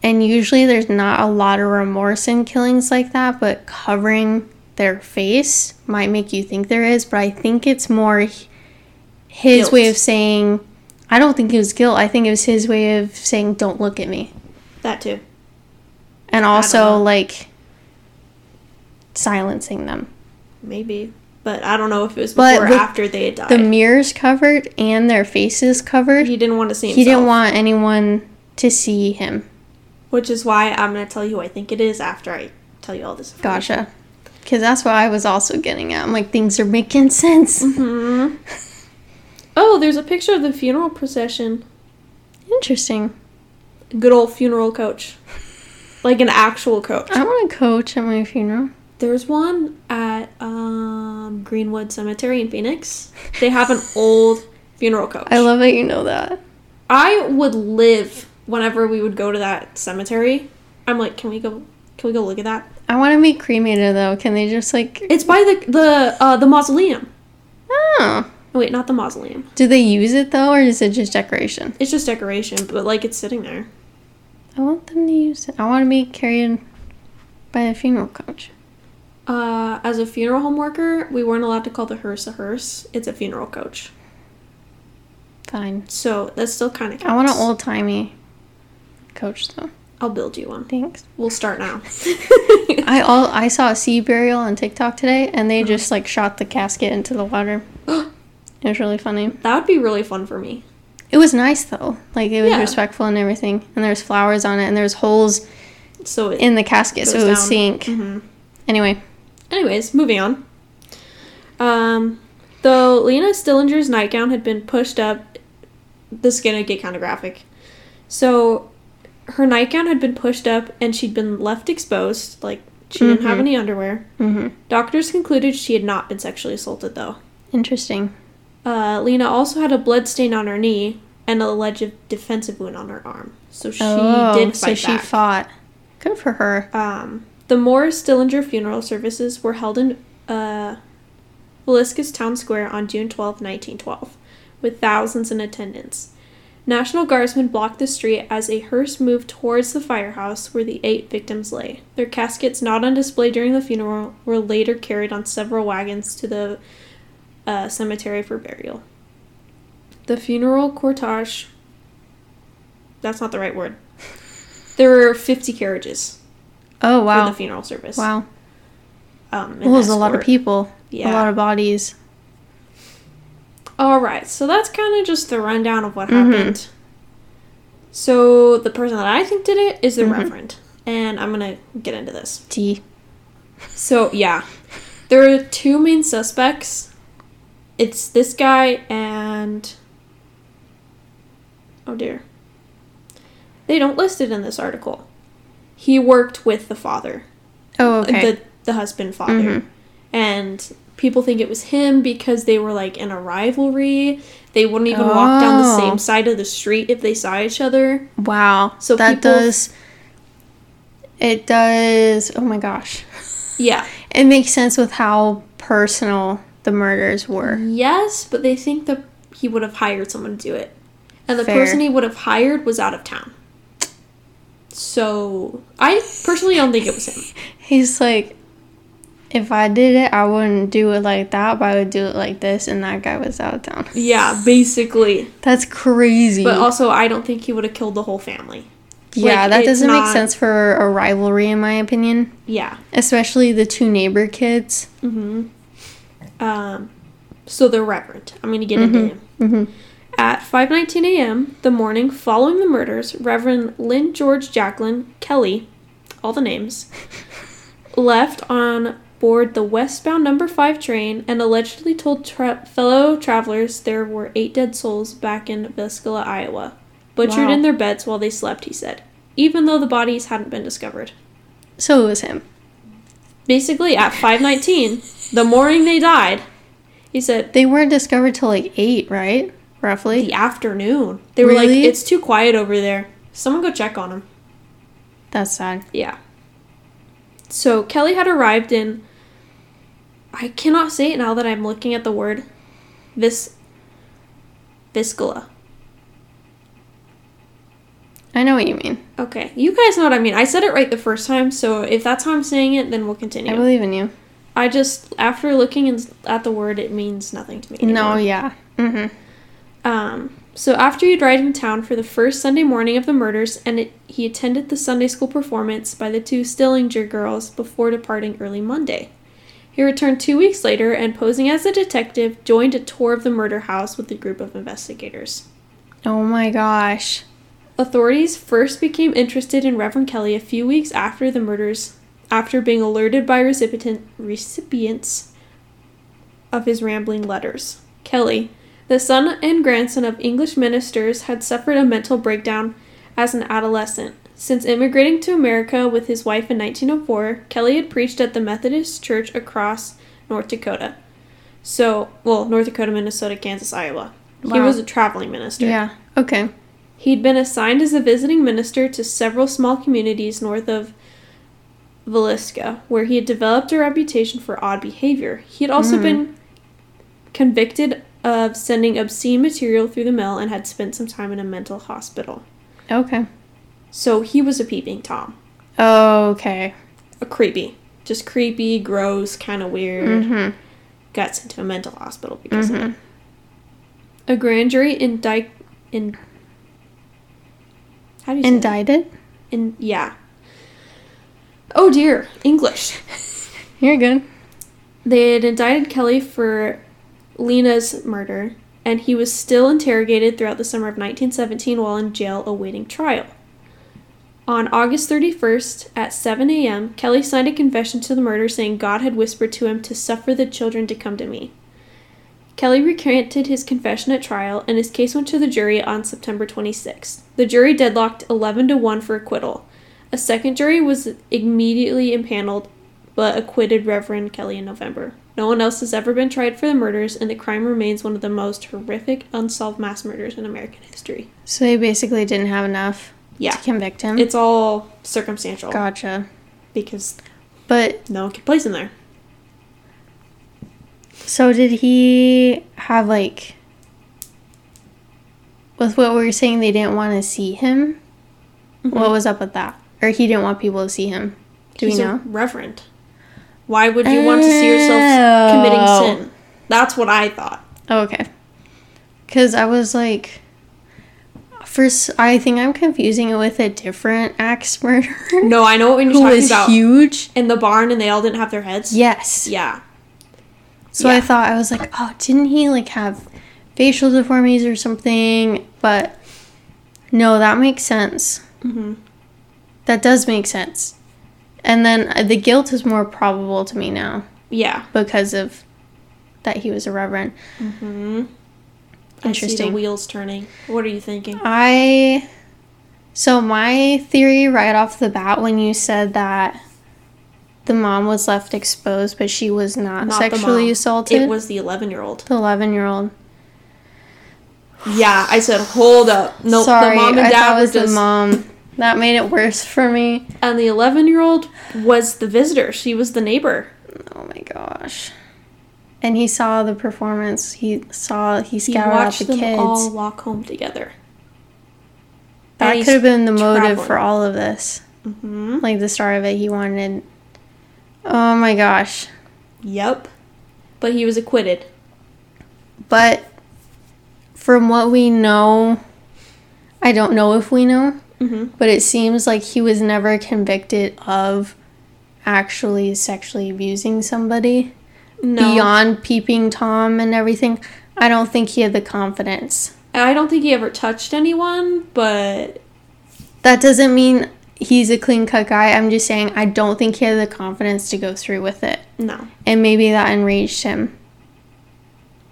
And usually there's not a lot of remorse in killings like that, but covering their face might make you think there is. But I think it's more his Guilt. way of saying, I don't think it was guilt. I think it was his way of saying, don't look at me. That too. And also, like, silencing them. Maybe. But I don't know if it was before or after they had died. The mirrors covered and their faces covered. he didn't want to see himself. He didn't want anyone to see him. Which is why I'm going to tell you who I think it is after I tell you all this. Gotcha. Because that's what I was also getting at. I'm like, things are making sense. hmm Oh, there's a picture of the funeral procession. Interesting. Good old funeral coach. Like an actual coach. I want to coach at my funeral. There's one at um, Greenwood Cemetery in Phoenix. They have an old funeral coach. I love that you know that. I would live whenever we would go to that cemetery. I'm like, can we go? Can we go look at that? I want to be cremated though. Can they just like? It's by the the uh, the mausoleum. Oh, Wait, not the mausoleum. do they use it though, or is it just decoration? It's just decoration, but like it's sitting there. I want them to use it. I want to be carried by a funeral coach. Uh, as a funeral home worker, we weren't allowed to call the hearse a hearse. It's a funeral coach. Fine. So that's still kind of. I want an old timey coach though. I'll build you one. Thanks. We'll start now. I all I saw a sea burial on TikTok today, and they just like shot the casket into the water. it was really funny. that would be really fun for me. It was nice though. Like it was Yeah. respectful and everything. And there's flowers on it, and there's holes So it in the casket, so it would sink. Mhm. Anyway, Anyways, moving on. Um, though Lena Stillinger's nightgown had been pushed up, this is gonna get kind of graphic. So, her nightgown had been pushed up and she'd been left exposed, like she didn't have Mhm. any underwear. hmm Doctors concluded she had not been sexually assaulted, though. interesting. Uh, Lena also had a blood stain on her knee and an alleged defensive wound on her arm. So she oh, did so fight she back. fought. Good for her. Um, the Morris Stillinger funeral services were held in uh, Villiscus Town Square on June 12, 1912, with thousands in attendance. National Guardsmen blocked the street as a hearse moved towards the firehouse where the eight victims lay. Their caskets, not on display during the funeral, were later carried on several wagons to the uh, cemetery for burial. The funeral cortege. That's not the right word. There were 50 carriages Oh for wow, the funeral service. wow. Um, Well, it was a lot of people. Yeah. A lot of bodies. All right, so that's kind of just the rundown of what Mhm. happened. So the person that I think did it is the Mhm. reverend, and I'm gonna get into this. T. So yeah, there are two main suspects. It's this guy and oh dear, they don't list it in this article. He worked with the father. Oh okay. the the husband father Mhm. and people think it was him because they were like in a rivalry they wouldn't even walk down the Oh. same side of the street if they saw each other wow. So that people- does. It does. Oh my gosh. yeah It makes sense with how personal the murders were. yes but they think that he would have hired someone to do it and the Fair. person he would have hired was out of town so i personally don't think it was him He's like, if I did it, I wouldn't do it like that, but I would do it like this, and that guy was out of town. yeah basically That's crazy. but also i don't think he would have killed the whole family yeah, like, that doesn't make sense for a rivalry, in my opinion. yeah Especially the two neighbor kids. Mm-hmm. Um, so the Reverend. I'm going to get into him. Mm-hmm. At 5:19 a.m. the morning following the murders, Reverend Lynn George Jacklin Kelly, all the names, left on board the westbound number 5 train and allegedly told tra- fellow travelers there were 8 dead souls back in Viskala, Iowa, butchered Wow. in their beds while they slept, he said, even though the bodies hadn't been discovered. So it was him. Basically, at 5:19, the morning they died, He said They weren't discovered till like eight, right? Roughly. the afternoon. They were like, it's too quiet over there. Someone go check on them." That's sad. Yeah. So Kelly had arrived in. I cannot say it now that I'm looking at the word. Vis. Viscula. I know what you mean. Okay, you guys know what I mean. I said it right the first time, so if that's how I'm saying it, then we'll continue. I believe in you. I just after looking in, at the word, it means nothing to me. No, yeah. Mm-hmm. Um. So after he'd arrived in town for the first Sunday morning of the murders, and it, he attended the Sunday school performance by the two Stillinger girls before departing early Monday. He returned two weeks later and, posing as a detective, joined a tour of the murder house with a group of investigators. Oh my gosh. Authorities first became interested in Reverend Kelly a few weeks after the murders, after being alerted by recipient, recipients of his rambling letters. Kelly, the son and grandson of English ministers, had suffered a mental breakdown as an adolescent. Since immigrating to America with his wife in 1904, Kelly had preached at the Methodist Church across North Dakota. So, well, North Dakota, Minnesota, Kansas, Iowa. Wow. He was a traveling minister. Yeah. Okay. He'd been assigned as a visiting minister to several small communities north of Villisca, where he had developed a reputation for odd behavior. He had also hmm. been convicted of sending obscene material through the mail and had spent some time in a mental hospital. Okay. So he was a peeping Tom. Okay. A creepy. Just creepy, gross, kind of weird. Mm-hmm. Got sent to a mental hospital because of it. A grand jury indict. In, how do you say? Indicted? In yeah. Oh dear, English. You're good. They had indicted Kelly for Lena's murder, and he was still interrogated throughout the summer of 1917 while in jail awaiting trial. On August 31st at 7 a.m., Kelly signed a confession to the murder saying God had whispered to him to suffer the children to come to me. Kelly recanted his confession at trial, and his case went to the jury on September 26th. The jury deadlocked 11 to 1 for acquittal. A second jury was immediately impaneled, but acquitted Reverend Kelly in November. No one else has ever been tried for the murders, and the crime remains one of the most horrific unsolved mass murders in American history. So they basically didn't have enough Yeah, to convict him. it's all circumstantial gotcha. because But no one can place him there. so did he have like with what we were saying they didn't want to see him? Mm-hmm. What was up with that? Or he didn't want people to see him? Do He's we a know? reverend. Why would you want to see yourself committing Oh. sin? That's what I thought. Oh, okay. Because I was like, first, I think I'm confusing it with a different axe murderer. No, I know what you're who talking was about. huge. In the barn, and they all didn't have their heads. Yes. Yeah. So I thought I was like, oh, didn't he like have facial deformities or something? But no, that makes sense. hmm That does make sense. And then uh, the guilt is more probable to me now Yeah. because of that he was a reverend. Hmm I see the Interesting. wheels turning. What are you thinking? I so my theory right off the bat when you said that the mom was left exposed but she was not, Not sexually assaulted. It was the 11 year old. the 11 year old. Yeah, I said, hold up. No, Sorry, the mom and dad thought it were was just. the mom. That made it worse for me. And the 11 year old was the visitor. She was the neighbor. Oh my gosh. And he saw the performance. He saw he He scouted out watched the them kids. all walk home together. that could have been the motive traveling. for all of this. hmm Like the start of it, he wanted. Oh my gosh. Yep. But he was acquitted. But from what we know, I don't know if we know, hmm but it seems like he was never convicted of actually sexually abusing somebody No. beyond peeping Tom and everything. I don't think he had the confidence. I don't think he ever touched anyone, but That doesn't mean he's a clean cut guy. I'm just saying I don't think he had the confidence to go through with it. no. And maybe that enraged him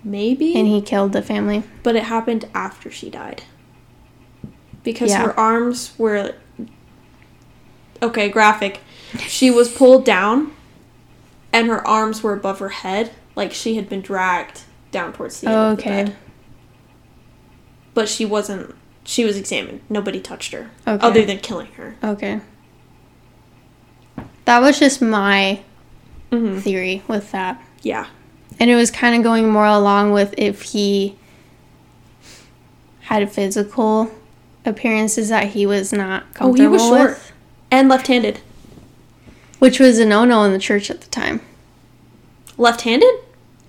Maybe. and he killed the family. but it happened after she died. Because Yeah. her arms were. Okay, graphic. She was pulled down, and her arms were above her head, like she had been dragged down towards the end Oh, of the okay. bed. But she wasn't. She was examined. Nobody touched her, Okay. other than killing her. Okay. That was just my Mm-hmm. theory with that. Yeah. And it was kind of going more along with if he had physical appearances that he was not Oh, comfortable he was short. with, And left-handed. Which was a no-no in the church at the time. Left-handed.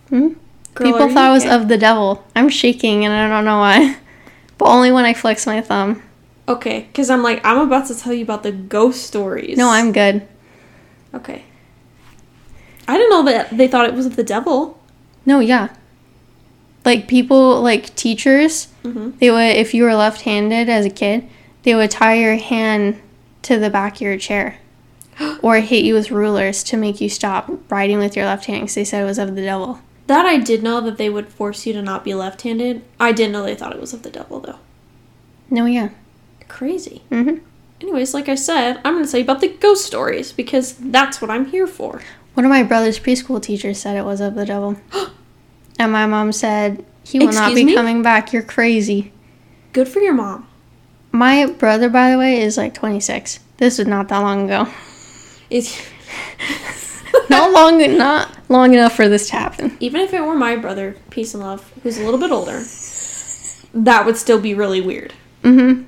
Hmm? Girl, People thought it was okay? of the devil. I'm shaking and I don't know why. But only when I flex my thumb. Okay, because I'm like I'm about to tell you about the ghost stories. No, I'm good. okay. I didn't know that they thought it was of the devil. No, yeah. Like people, like teachers, Mm-hmm. they would, if you were left handed as a kid, they would tie your hand to the back of your chair or hit you with rulers to make you stop writing with your left hand because they said it was of the devil. That I did know that they would force you to not be left-handed. I didn't know they thought it was of the devil though. No, yeah. Crazy. hmm Anyways, like I said, I'm going to tell you about the ghost stories because that's what I'm here for. One of my brother's preschool teachers said it was of the devil. and my mom said, he will not be me? coming back. You're crazy. Good for your mom. My brother, by the way, is like 26. This was not that long ago. Is not long, not long enough for this to happen. even if it were my brother, peace and love, who's a little bit older, that would still be really weird. Mm-hmm.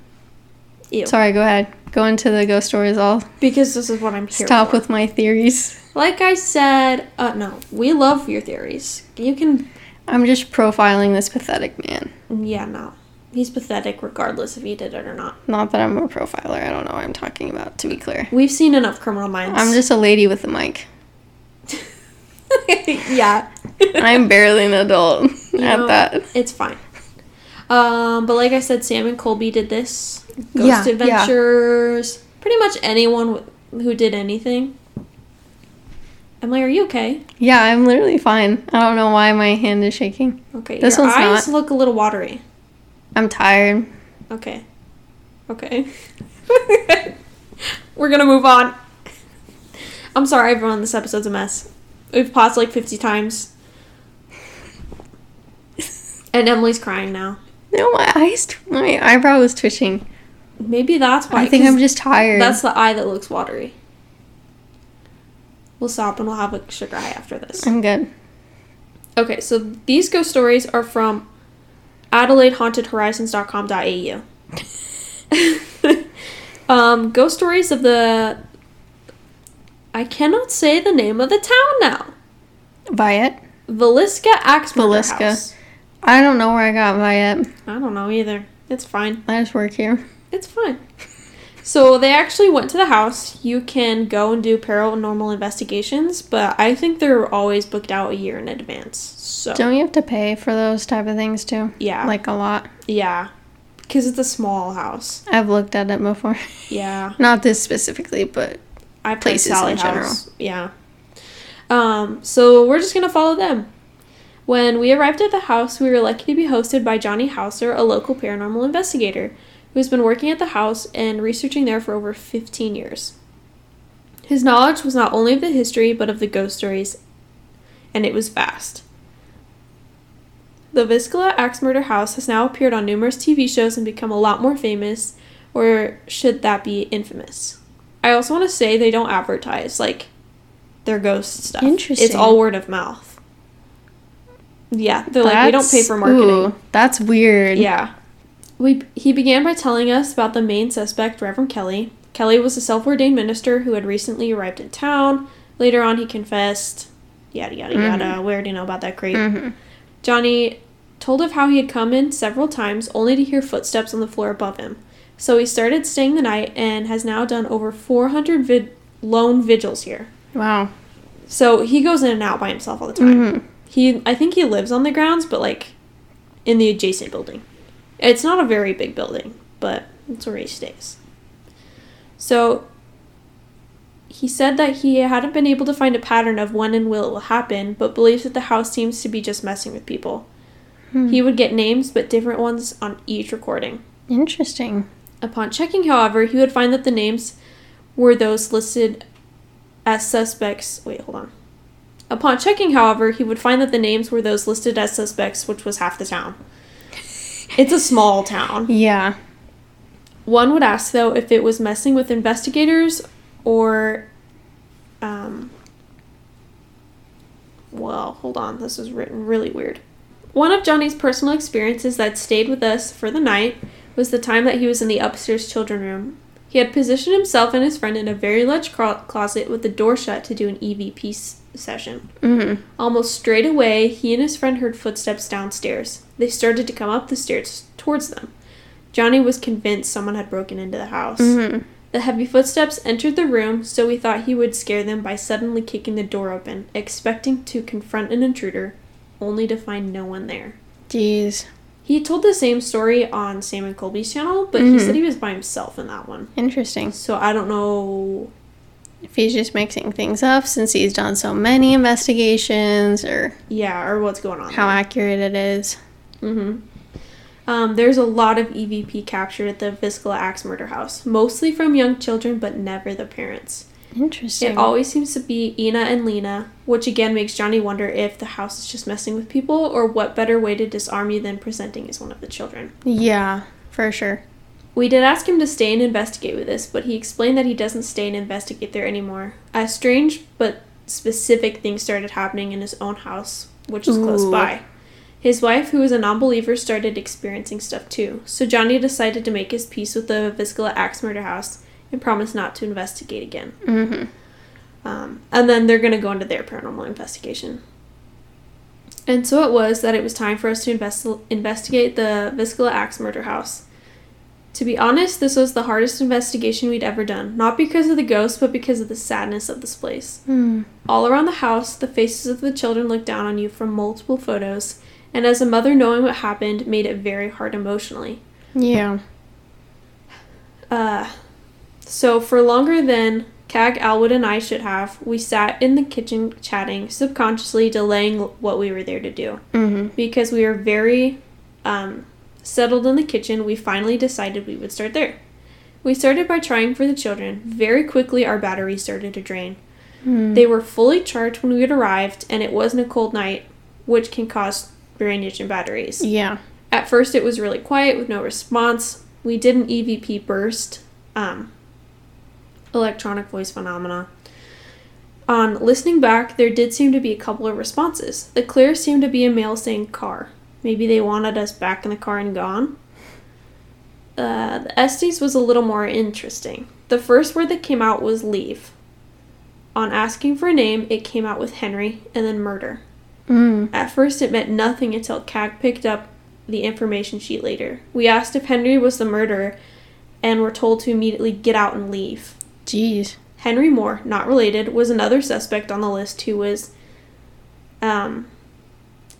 Ew. Sorry, go ahead. Go into the ghost stories. I'll Because this is what I'm here stop for. with my theories. Like I said, uh, no, we love your theories. You can, I'm just profiling this pathetic man. yeah, no. He's pathetic regardless if he did it or not. Not that I'm a profiler. I don't know what I'm talking about, to be clear. We've seen enough criminal minds. I'm just a lady with a mic. yeah. I'm barely an adult You at know, that. It's fine. Um, but like I said, Sam and Colby did this. Ghost Yeah, yeah. Adventures. Pretty much anyone who did anything. Emily, are you okay? Yeah, I'm literally fine. I don't know why my hand is shaking. Okay. This Your one's eyes not. look a little watery. I'm tired. Okay. Okay. We're gonna move on. I'm sorry, everyone. This episode's a mess. We've paused like 50 times. And Emily's crying now. No, my eyes, my eyebrow is twitching. Maybe that's why. I think I'm just tired. That's the eye that looks watery. We'll stop and we'll have a sugar high after this. I'm good. Okay, so these ghost stories are from AdelaideHauntedHorizons.com.au. um, ghost stories of the. I cannot say the name of the town now. Viet. Villisca Axe Murder House. I don't know where I got Viet. I don't know either. It's fine. I just work here. It's fine. So they actually went to the house. You can go and do paranormal investigations, but I think they're always booked out a year in advance. So Don't you have to pay for those type of things too? yeah, Like a lot. yeah, because it's a small house. I've looked at it before. Yeah, Not this specifically, but I Places Sally in general. House. Yeah. Um. So we're just gonna follow them. When we arrived at the house, we were lucky to be hosted by Johnny Houser, a local paranormal investigator who has been working at the house and researching there for over 15 years. His knowledge was not only of the history, but of the ghost stories, and it was vast. The Viscala Axe Murder House has now appeared on numerous TV shows and become a lot more famous, or should that be infamous? I also want to say they don't advertise like their ghost stuff. Interesting. It's all word of mouth. Yeah, they're like we don't pay for marketing. ooh, that's weird. Yeah. We, he began by telling us about the main suspect, Reverend Kelly. Kelly was a self ordained minister who had recently arrived in town. Later on, he confessed. Yada, yada, yada. We already know about that creep. hmm Johnny told of how he had come in several times only to hear footsteps on the floor above him. So he started staying the night and has now done over 400 vid- lone vigils here. Wow. So he goes in and out by himself all the time. hmm He, I think he lives on the grounds, but like in the adjacent building. It's not a very big building, but it's where he stays. So he said that he hadn't been able to find a pattern of when and will it will happen, but believes that the house seems to be just messing with people. Hmm. He would get names, but different ones on each recording. Interesting. Upon checking, however, he would find that the names were those listed as suspects. Wait, hold on. Upon checking, however, he would find that the names were those listed as suspects, which was half the town. It's a small town. Yeah. One would ask, though, if it was messing with investigators or. Um, well, hold on. This is written really weird. One of Johnny's personal experiences that stayed with us for the night was the time that he was in the upstairs children room. He had positioned himself and his friend in a very large closet with the door shut to do an EVP s- session. Mm-hmm. Almost straight away, he and his friend heard footsteps downstairs. They started to come up the stairs towards them. Johnny was convinced someone had broken into the house. Mm-hmm. The heavy footsteps entered the room, so he thought he would scare them by suddenly kicking the door open, expecting to confront an intruder, only to find no one there. Jeez. He told the same story on Sam and Colby's channel, but he Mhm. said he was by himself in that one. Interesting. So I don't know. If he's just mixing things up since he's done so many investigations or Yeah, or what's going on. how accurate it is. Mm-hmm. Um, there's a lot of EVP captured at the Viscala Axe murder house, mostly from young children, but never the parents. Interesting. It always seems to be Ina and Lena, which again makes Johnny wonder if the house is just messing with people, or what better way to disarm you than presenting as one of the children. yeah, for sure. We did ask him to stay and investigate with us, but he explained that he doesn't stay and investigate there anymore. A strange but specific thing started happening in his own house, which is close by. His wife, who was a non believer, started experiencing stuff too, so Johnny decided to make his peace with the Viscala Axe murder house and promised not to investigate again. Mm-hmm. Um, and then they're going to go into their paranormal investigation. And so it was that it was time for us to invest- investigate the Viscala Axe murder house. To be honest, this was the hardest investigation we'd ever done, not because of the ghosts, but because of the sadness of this place. Hmm. All around the house, the faces of the children looked down on you from multiple photos, and as a mother, knowing what happened made it very hard emotionally. Yeah. Uh, so for longer than Cag, Alwood, and I should have, we sat in the kitchen chatting, subconsciously delaying what we were there to do. Mm-hmm. Because we were very um, settled in the kitchen, we finally decided we would start there. We started by trying for the children. Very quickly, our batteries started to drain. Hmm. They were fully charged when we had arrived, and it wasn't a cold night, which can cause drainage in batteries. Yeah. At first, it was really quiet with no response. We did an EVP burst, um, electronic voice phenomena. On listening back, there did seem to be a couple of responses. The clearest seemed to be a male saying car. Maybe they wanted us back in the car and gone. Uh, the Estes was a little more interesting. The first word that came out was leave. On asking for a name, it came out with Henry and then murder. Mm. At first, it meant nothing until CAG picked up the information sheet later. We asked if Henry was the murderer and were told to immediately get out and leave. Jeez. Henry Moore, not related, was another suspect on the list who was um,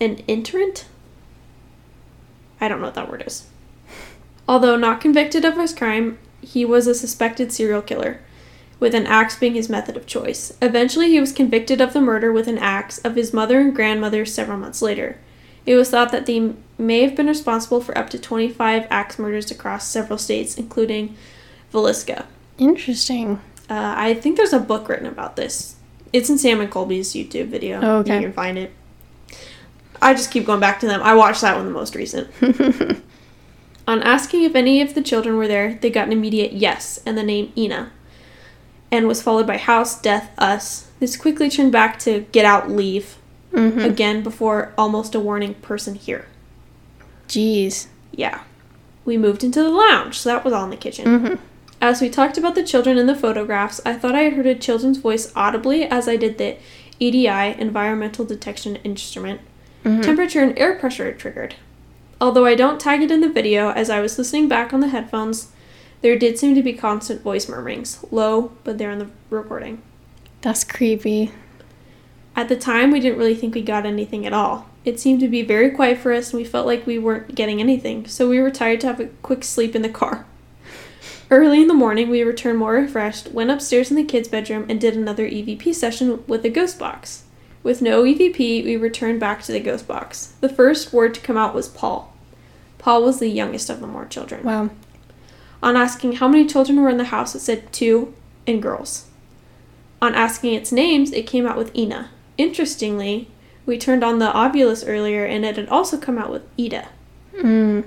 an interant? I don't know what that word is. Although not convicted of his crime, he was a suspected serial killer, with an axe being his method of choice. Eventually, he was convicted of the murder with an axe of his mother and grandmother several months later. It was thought that they may have been responsible for up to 25 axe murders across several states, including Villisca. Interesting. Uh, I think there's a book written about this. It's in Sam and Colby's YouTube video. Oh, okay. You can find it. I just keep going back to them. I watched that one the most recent. On asking if any of the children were there, they got an immediate yes and the name Ina, and was followed by house, death, us. This quickly turned back to get out, leave, mm-hmm. again before almost a warning person here. Jeez. Yeah. We moved into the lounge, so that was all in the kitchen. Mm-hmm. As we talked about the children in the photographs, I thought I heard a children's voice audibly as I did the EDI, Environmental Detection Instrument. Mhm. Temperature and air pressure triggered. Although I don't tag it in the video, as I was listening back on the headphones, there did seem to be constant voice murmurings, low, but they're in the recording. That's creepy. At the time, we didn't really think we got anything at all. It seemed to be very quiet for us, and we felt like we weren't getting anything, so we were tired to have a quick sleep in the car. Early in the morning, we returned more refreshed, went upstairs in the kids' bedroom, and did another EVP session with a ghost box. With no EVP, we returned back to the ghost box. The first word to come out was Paul. Paul was the youngest of the Moore children. Wow. On asking how many children were in the house, it said two and girls. On asking its names, it came out with Ina. interestingly, we turned on the Ovilus earlier and it had also come out with Ida. Mm.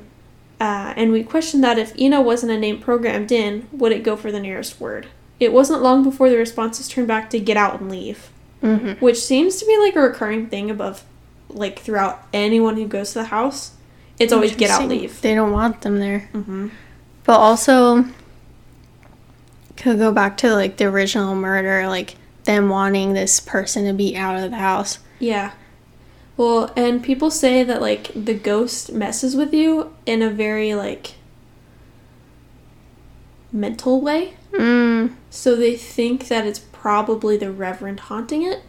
Uh, and we questioned that if Ina wasn't a name programmed in, would it go for the nearest word? It wasn't long before the responses turned back to get out and leave, hmm which seems to be like a recurring thing above, like throughout anyone who goes to the house. It's always get out, leave. They don't want them there. Mm-hmm. But also, could go back to like the original murder, like them wanting this person to be out of the house. Yeah. Well, and people say that like the ghost messes with you in a very like mental way. Mm. So they think that it's probably the reverend haunting it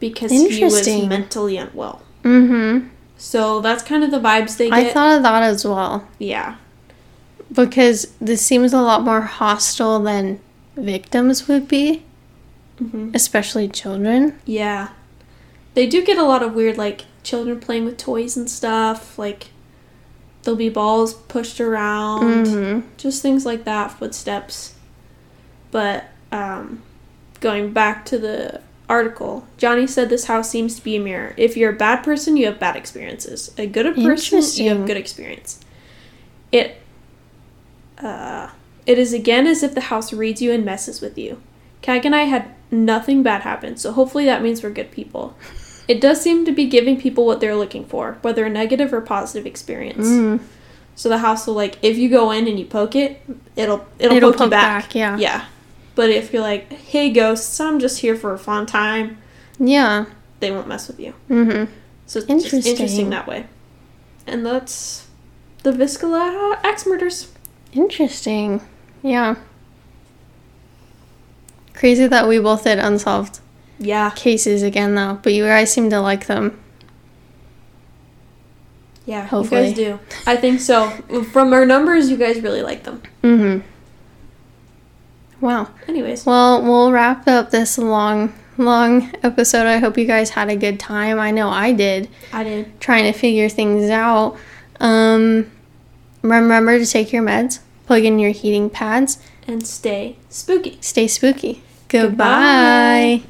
because he was mentally unwell. Mm-hmm. So that's kind of the vibes they get. I thought of that as well yeah. because this seems a lot more hostile than victims would be, hmm especially children. Yeah. They do get a lot of weird like children playing with toys and stuff, like there'll be balls pushed around. Mm-hmm. just things like that, footsteps. But um, going back to the article, Johnny said this house seems to be a mirror. If you're a bad person, you have bad experiences. A good person, you have good experience. It uh, it is again as if the house reads you and messes with you. Kag and I had nothing bad happen, so hopefully that means we're good people. It does seem to be giving people what they're looking for, whether a negative or positive experience. Mm. So the house will like if you go in and you poke it, it'll it'll, It'll poke, you back. back, yeah. Yeah. But if you're like, hey ghosts, I'm just here for a fun time, Yeah. they won't mess with you. Mm-hmm. So it's Interesting. interesting that way. And that's the Viscala axe murders. Interesting. Yeah. Crazy that we both did unsolved Yeah. cases again, though. But you guys seem to like them. Yeah. Hopefully. You guys do. I think so. From our numbers, you guys really like them. Mm-hmm. Wow. Anyways. Well, we'll wrap up this long, long episode. I hope you guys had a good time. I know I did, I did. trying to figure things out. Um, remember to take your meds, plug in your heating pads, And stay spooky. stay spooky. Goodbye. Goodbye.